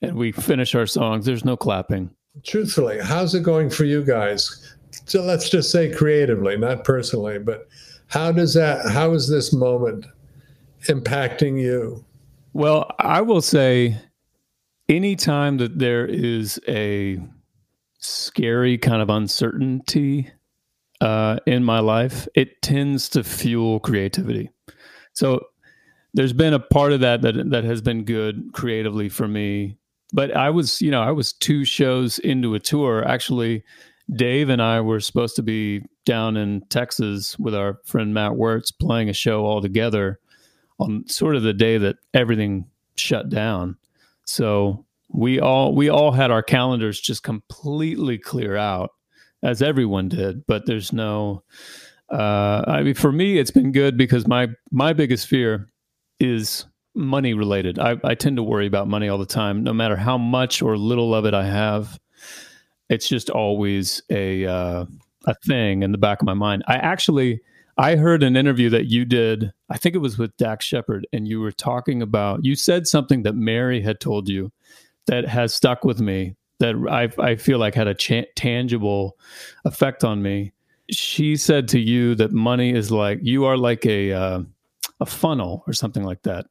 and we finish our songs. There's no clapping. Truthfully, how's it going for you guys? So let's just say creatively, not personally, but how does that, how is this moment impacting you? Well, I will say anytime that there is a scary kind of uncertainty uh, in my life, it tends to fuel creativity. So there's been a part of that that that has been good creatively for me. But I was, you know, I was two shows into a tour. Actually, Dave and I were supposed to be down in Texas with our friend Matt Wertz playing a show all together on sort of the day that everything shut down. So we all we all had our calendars just completely clear out, as everyone did. But there's no. Uh, I mean, for me, it's been good because my my biggest fear is money related. I, I tend to worry about money all the time, no matter how much or little of it I have. It's just always a uh, a thing in the back of my mind. I actually I heard an interview that you did. I think it was with Dax Shepard, and you were talking about. You said something that Mary had told you that has stuck with me. That I I feel like had a cha- tangible effect on me. She said to you that money is like you are like a uh, a funnel or something like that,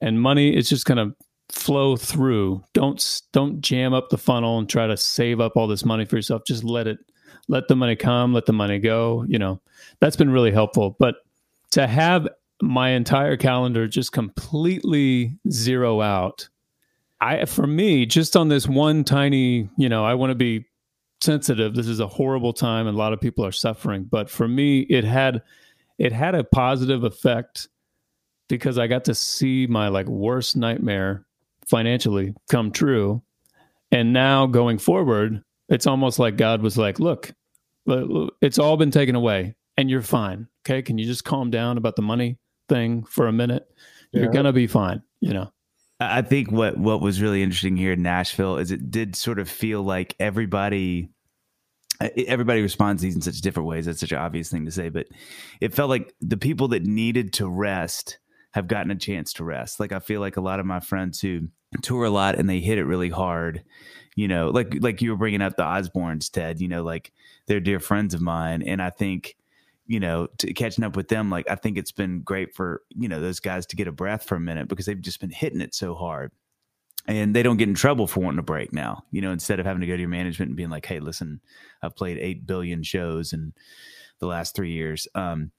and money is just going to flow through. Don't don't jam up the funnel and try to save up all this money for yourself. Just let it let the money come, let the money go. You know, that's been really helpful. But to have my entire calendar just completely zero out, I for me, just on this one tiny, you know, I want to be sensitive. This is a horrible time and a lot of people are suffering. But for me, it had it had a positive effect because I got to see my like worst nightmare financially come true. And now going forward, it's almost like God was like, look, it's all been taken away and you're fine. Okay. Can you just calm down about the money thing for a minute? Yeah. You're going to be fine, you know? I think what, what was really interesting here in Nashville is it did sort of feel like everybody, everybody responds to these in such different ways. That's such an obvious thing to say, but it felt like the people that needed to rest have gotten a chance to rest. Like I feel like a lot of my friends who tour a lot and they hit it really hard. You know, like like you were bringing up the Osbournes, Ted. You know, like they're dear friends of mine, and I think you know, catching up with them, like I think it's been great for you know those guys to get a breath for a minute because they've just been hitting it so hard, and they don't get in trouble for wanting a break now. You know, instead of having to go to your management and being like, "Hey, listen, I've played eight billion shows in the last three years." Um,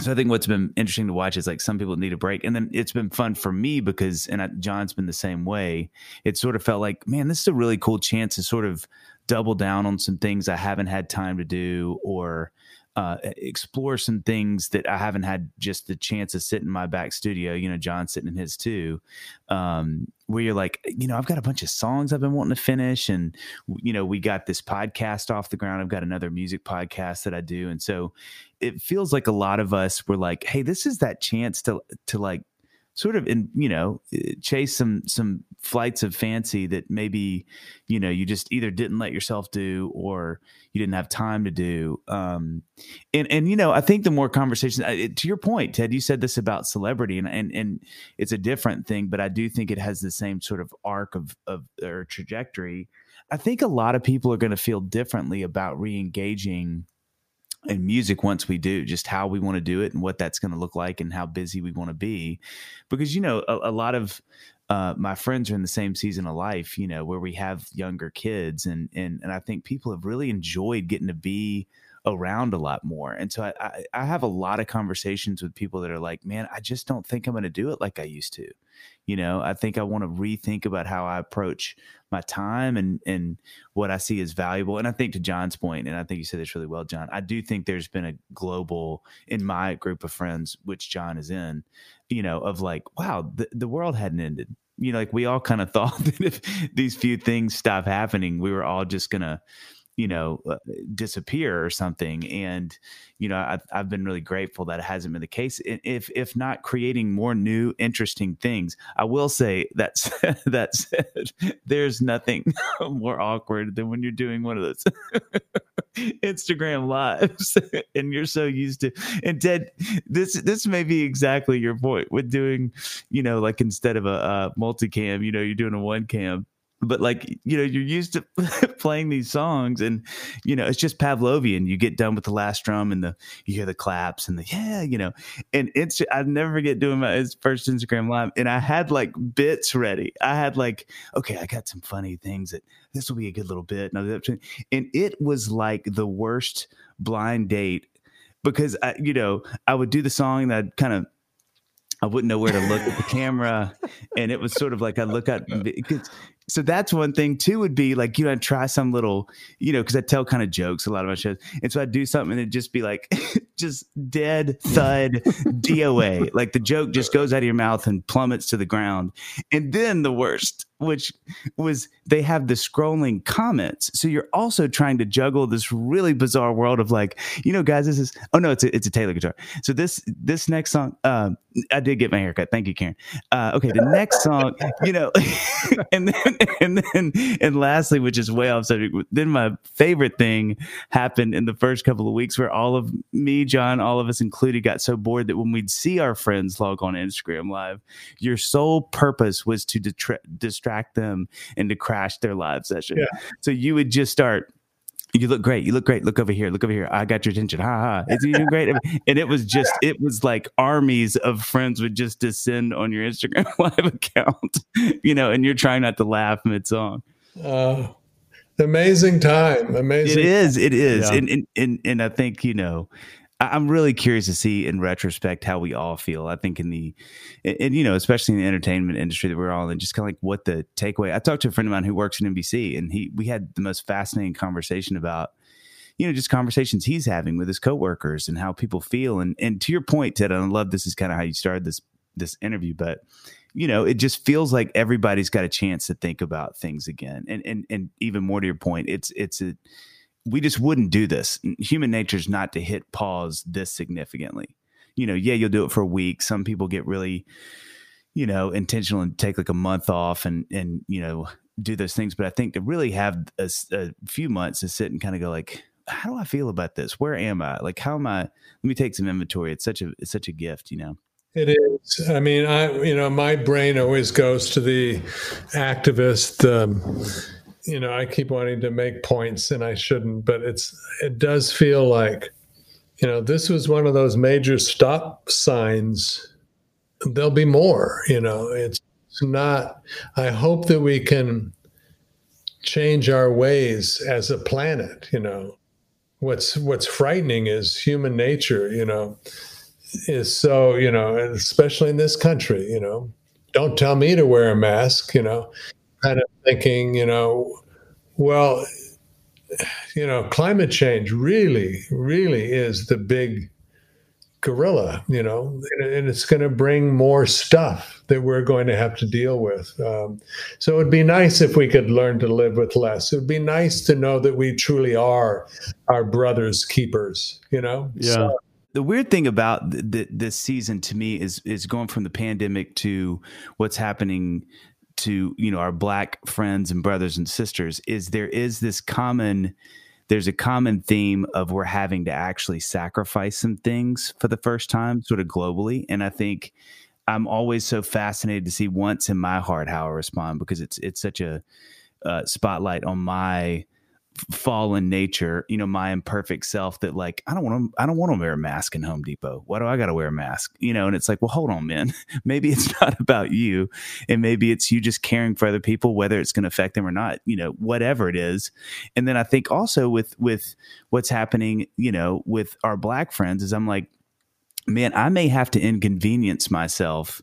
so I think what's been interesting to watch is like some people need a break, and then it's been fun for me because, and I, John's been the same way. It sort of felt like, man, this is a really cool chance to sort of double down on some things I haven't had time to do, or uh, explore some things that I haven't had just the chance to sit in my back studio. You know, John sitting in his too, um, where you're like, you know, I've got a bunch of songs I've been wanting to finish, and you know, we got this podcast off the ground. I've got another music podcast that I do, and so it feels like a lot of us were like, hey, this is that chance to to like sort of in you know chase some some flights of fancy that maybe you know you just either didn't let yourself do or you didn't have time to do um and and you know i think the more conversations to your point ted you said this about celebrity and and and it's a different thing but i do think it has the same sort of arc of of or trajectory. I think a lot of people are going to feel differently about re-engaging in music once we do just how we want to do it and what that's going to look like and how busy we want to be because you know a, a lot of uh, my friends are in the same season of life you know where we have younger kids and and and i think people have really enjoyed getting to be around a lot more. And so I, I, I have a lot of conversations with people that are like man i just don't think i'm going to do it like i used to. You know i think i want to rethink about how i approach my time and and what i see as valuable. And i think to john's point and i think you said this really well john i do think there's been a global in my group of friends which john is in you know of like wow the, the world hadn't ended. You know like we all kind of [LAUGHS] thought that if these few things stop happening we were all just gonna you know uh, disappear or something and you know I've, I've been really grateful that it hasn't been the case if if not creating more new interesting things i will say that's, [LAUGHS] that's, there's nothing [LAUGHS] more awkward than when you're doing one of those [LAUGHS] instagram lives and you're so used to and ted this this may be exactly your point with doing you know like instead of a, a multicam you know you're doing a one cam but like you know you're used to [LAUGHS] playing these songs and you know it's just pavlovian you get done with the last drum and the you hear the claps and the yeah you know and it's i never forget doing my first instagram live and i had like bits ready i had like okay i got some funny things that this will be a good little bit and it was like the worst blind date because I, you know i would do the song that I'd kind of I wouldn't know where to look at the [LAUGHS] camera. And it was sort of like I look at so that's one thing too would be like you know I'd try some little you know because I tell kind of jokes a lot of my shows and so I'd do something and it'd just be like [LAUGHS] just dead thud DOA like the joke just goes out of your mouth and plummets to the ground and then the worst which was they have the scrolling comments. So you're also trying to juggle this really bizarre world of like, you know, guys, this is oh no, it's a, it's a Taylor guitar. So this this next song, um, I did get my haircut. Thank you, Karen. Uh, okay, the next song, you know, [LAUGHS] and then [LAUGHS] and then and lastly, which is way off subject, then my favorite thing happened in the first couple of weeks where all of me, John, all of us included, got so bored that when we'd see our friends log on Instagram live, your sole purpose was to distract distract them and to crash their live session. Yeah. So you would just start you look great. You look great. Look over here. Look over here. I got your attention. Ha ha. It's even [LAUGHS] great. And it was just, it was like armies of friends would just descend on your Instagram [LAUGHS] live account, you know, and you're trying not to laugh mid song. Uh, amazing time. Amazing. It is. It is. Yeah. And, and, and, and I think, you know, I'm really curious to see in retrospect how we all feel. I think in the, and you know, especially in the entertainment industry that we're all in, just kind of like what the takeaway. I talked to a friend of mine who works in NBC, and he we had the most fascinating conversation about, you know, just conversations he's having with his coworkers and how people feel. And and to your point, Ted, I love this is kind of how you started this this interview, but you know, it just feels like everybody's got a chance to think about things again. And and and even more to your point, it's it's a we just wouldn't do this. Human nature is not to hit pause this significantly. You know, yeah, you'll do it for a week. Some people get really, you know, intentional and take like a month off and and you know do those things. But I think to really have a, a few months to sit and kind of go like, how do I feel about this? Where am I? Like, how am I? Let me take some inventory. It's such a it's such a gift, you know. It is. I mean, I you know, my brain always goes to the activist. Um, you know, I keep wanting to make points, and I shouldn't, but it's it does feel like, you know, this was one of those major stop signs. There'll be more. You know, it's not. I hope that we can change our ways as a planet. You know, what's what's frightening is human nature. You know is so, you know, especially in this country, you know, don't tell me to wear a mask, you know, kind of thinking, you know, well, you know, climate change really, really is the big gorilla, you know, and it's going to bring more stuff that we're going to have to deal with. Um, so it'd be nice if we could learn to live with less. It would be nice to know that we truly are our brother's keepers, you know? Yeah. So, the weird thing about th- th- this season to me is is going from the pandemic to what's happening to you know our black friends and brothers and sisters is there is this common there's a common theme of we're having to actually sacrifice some things for the first time sort of globally. And i think i'm always so fascinated to see once in my heart how i respond because it's it's such a uh, spotlight on my fallen nature, you know, my imperfect self that like I don't want to I don't want to wear a mask in Home Depot. Why do I got to wear a mask? You know, and it's like, well, hold on, man. [LAUGHS] maybe it's [LAUGHS] not about you and maybe it's you just caring for other people whether it's going to affect them or not, you know, whatever it is. And then I think also with with what's happening, you know, with our black friends is I'm like man, I may have to inconvenience myself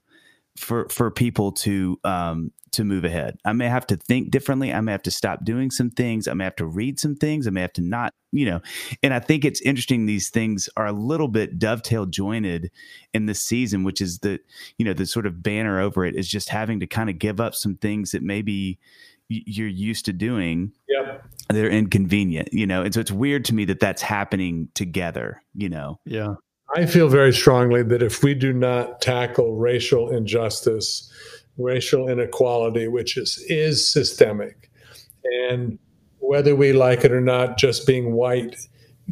for for people to um to move ahead. I may have to think differently. I may have to stop doing some things. I may have to read some things. I may have to not, you know. And I think it's interesting these things are a little bit dovetail jointed in this season, which is the, you know, the sort of banner over it is just having to kind of give up some things that maybe you're used to doing. Yep. They're inconvenient, you know. And so it's weird to me that that's happening together, you know. Yeah. I feel very strongly that if we do not tackle racial injustice, racial inequality, which is, is systemic. And whether we like it or not, just being white,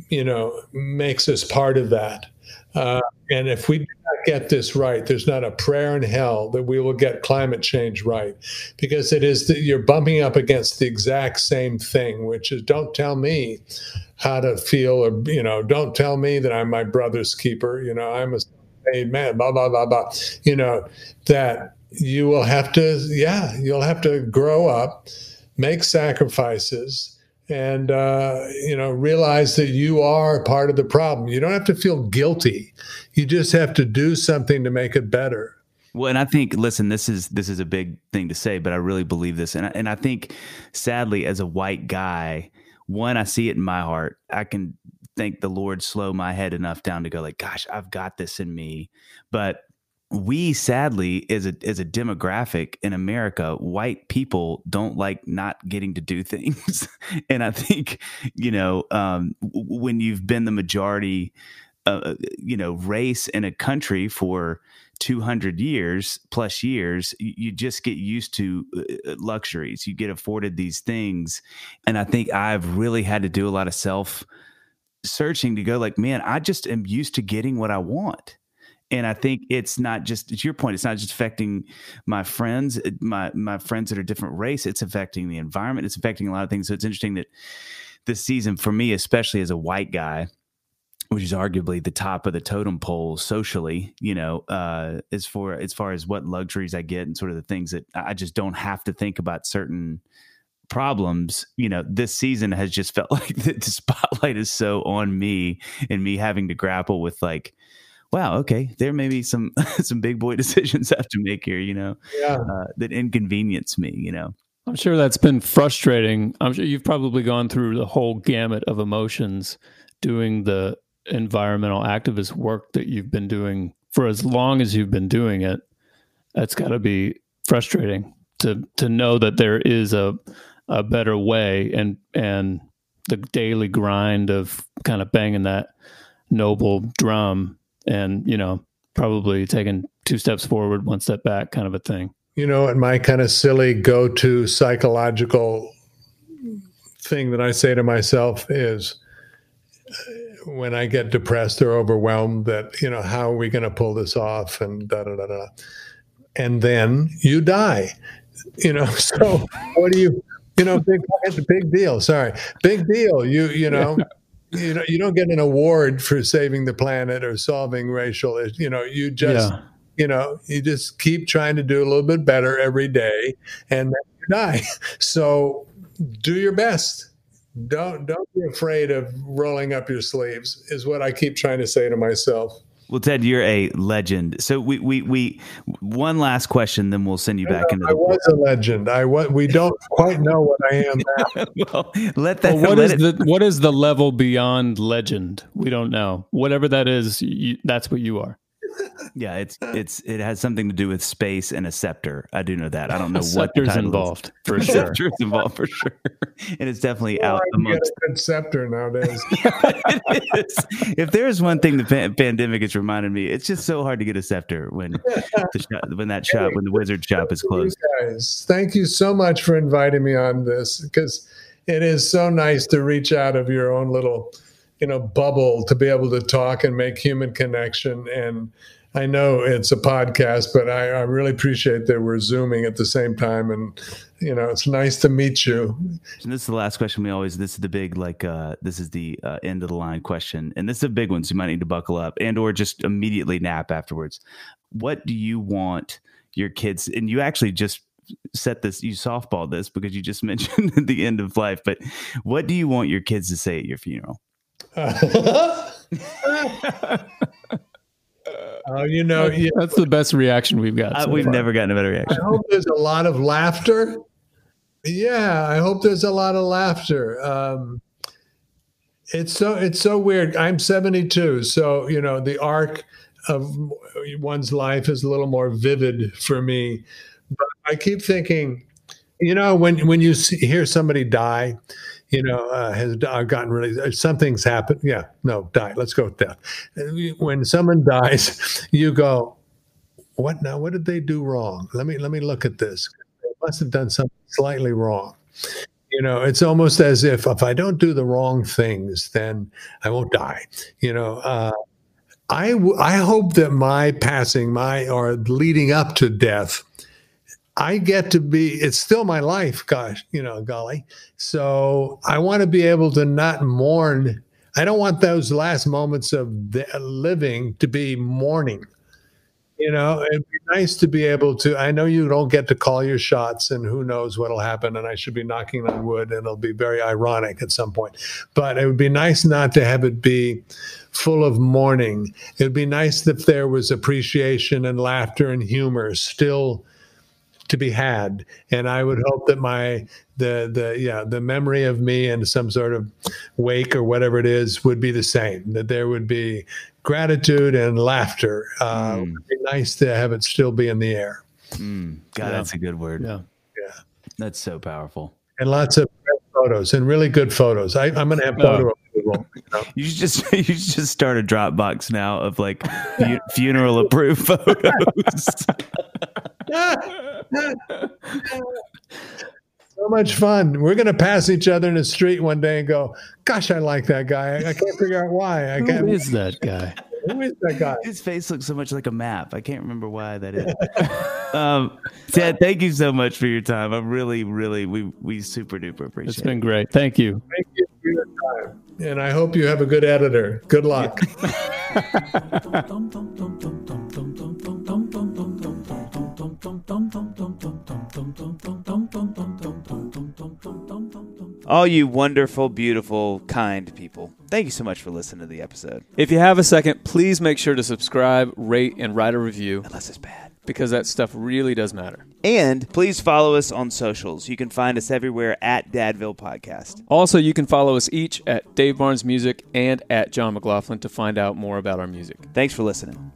you know, makes us part of that. Uh, and if we do get this right, there's not a prayer in hell that we will get climate change right, because it is that you're bumping up against the exact same thing, which is don't tell me how to feel, or you know, don't tell me that I'm my brother's keeper. You know, I'm a paid man. Blah blah blah blah. You know that you will have to, yeah, you'll have to grow up, make sacrifices, and uh, you know realize that you are part of the problem. You don't have to feel guilty. You just have to do something to make it better. Well, and I think, listen, this is this is a big thing to say, but I really believe this, and I, and I think, sadly, as a white guy, one, I see it in my heart. I can thank the Lord slow my head enough down to go like, gosh, I've got this in me, but we sadly as a as a demographic in America, white people don't like not getting to do [LAUGHS] things, and I think you know um, when you've been the majority, uh, uh, you know, race in a country for 200 years plus years you just get used to uh, uh, luxuries. You get afforded these things. And i think i've really had to do a lot of self searching to go like man i just am used to getting what i want and I think it's not just to your point. It's not just affecting my friends, my my friends that are different race. It's affecting the environment. It's affecting a lot of things. So it's interesting that this season, for me, especially as a white guy, which is arguably the top of the totem pole socially, you know, uh, as for as far as what luxuries I get and sort of the things that I just don't have to think about certain problems you know this season has just felt [LAUGHS] like the spotlight is so on me and me having to grapple with like wow, okay, there may be some [LAUGHS] some big boy [LAUGHS] decisions I have to make here, you know, yeah. uh, that inconvenience me, you know. I'm sure that's been frustrating. I'm sure you've probably gone through the whole gamut of emotions doing the environmental activist work that you've been doing for as long as you've been doing it. That's got to be frustrating to to know that there is a a better way and and the daily grind of kind of banging that noble drum and you know probably taking two steps forward one step back kind of a thing you know and my kind of silly go-to psychological thing that i say to myself is uh, when I get depressed or overwhelmed that, you know, how are we going to pull this off and da da da da. And then you die. You know, [LAUGHS] so what do you you know, big big deal. Sorry. Big deal. You you know, you know, you don't get an award for saving the planet or solving racial, you know, you just Yeah. you know, you just keep trying to do a little bit better every day and then you die. [LAUGHS] So do your best. Don't don't be afraid of rolling up your sleeves is what I keep trying to say to myself. Well, Ted, you're a legend. So we we we one last question, then we'll send you back into I the. was a legend. I was, we don't quite know what I am now. [LAUGHS] well, let that. Well, what let is it- the what is the level beyond legend? We don't know. Whatever that is, you, that's what you are. Yeah, it's it's it has something to do with space and a scepter. I do know that. I don't [LAUGHS] know what the Scepter's title is. involved [LAUGHS] for sure. Scepter's involved for sure, and it's definitely out You get amongst. a good scepter nowadays. [LAUGHS] It is. If there is one thing the pa- pandemic has reminded me, it's just so hard to get a scepter when the shop, when that shop when the wizard shop is closed. guys, thank you so much for inviting me on this because it is so nice to reach out of your own little, you know, bubble to be able to talk and make human connection. And I know it's a podcast, but I, I really appreciate that we're zooming at the same time. And you know, it's nice to meet you. And this is the last question we always. This is the big like. uh This is the uh, end of the line question, and this is a big one. So you might need to buckle up and or just immediately nap afterwards. What do you want your kids? And you actually just set this. You softball this because you just [LAUGHS] mentioned the end of life. But what do you want your kids to say at your funeral? [LAUGHS] Oh, you know, yeah, That's the best reaction we've got. Uh, so we've far. never gotten a better reaction. I hope there's a lot of laughter. Yeah, I hope there's a lot of laughter. Um, it's so it's so weird. I'm 72, so you know the arc of one's life is a little more vivid for me. But I keep thinking, you know, when when you see, hear somebody die, you know, uh, has uh, gotten really something's happened. Yeah, no, die. Let's go with death. When someone dies, [LAUGHS] you go, what now? What did they do wrong? Let me let me look at this. They must have done something slightly wrong. You know, it's almost as if if I don't do the wrong things, then I won't die. You know, uh, I w- I hope that my passing, my or leading up to death, I get to be. It's still my life. Gosh, you know, golly. So I want to be able to not mourn. I don't want those last moments of living to be mourning. You know, it'd be nice to be able to. I know you don't get to call your shots, and who knows what'll happen. And I should be knocking on wood, and it'll be very ironic at some point. But it would be nice not to have it be full of mourning. It'd be nice if there was appreciation and laughter and humor still to be had. And I would hope that my the the yeah the memory of me and some sort of wake or whatever it is would be the same. That there would be gratitude and laughter. Uh, Mm. It would be nice to have it still be in the air Mm, God, Yeah. that's a good word. Yeah. That's so powerful. and lots of photos and really good photos. I, I'm going to have photo approval. you know. [LAUGHS] You should just [LAUGHS] you should just start a Dropbox now of like fu- funeral approved photos. [LAUGHS] So much fun. We're going to pass each other in the street one day and go, "Gosh, I like that guy. I, I can't figure out why. I can't. is that guy? who is that guy?" His face looks so much like a map. I can't remember why that is. um, Ted, thank you so much for your time. I'm really, really, we we super duper appreciate It's it. been great. Thank you. Thank you for your time. And I hope you have a good editor. Good luck. [LAUGHS] All you wonderful, beautiful, kind people. Thank you so much for listening to the episode. If you have a second, please make sure to subscribe, rate, and write a review Unless it's bad. Because that stuff really does matter. And please follow us on socials. You can find us everywhere at Dadville Podcast. Also, you can follow us each at Dave Barnes Music and at John McLaughlin to find out more about our music. Thanks for listening.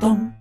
dum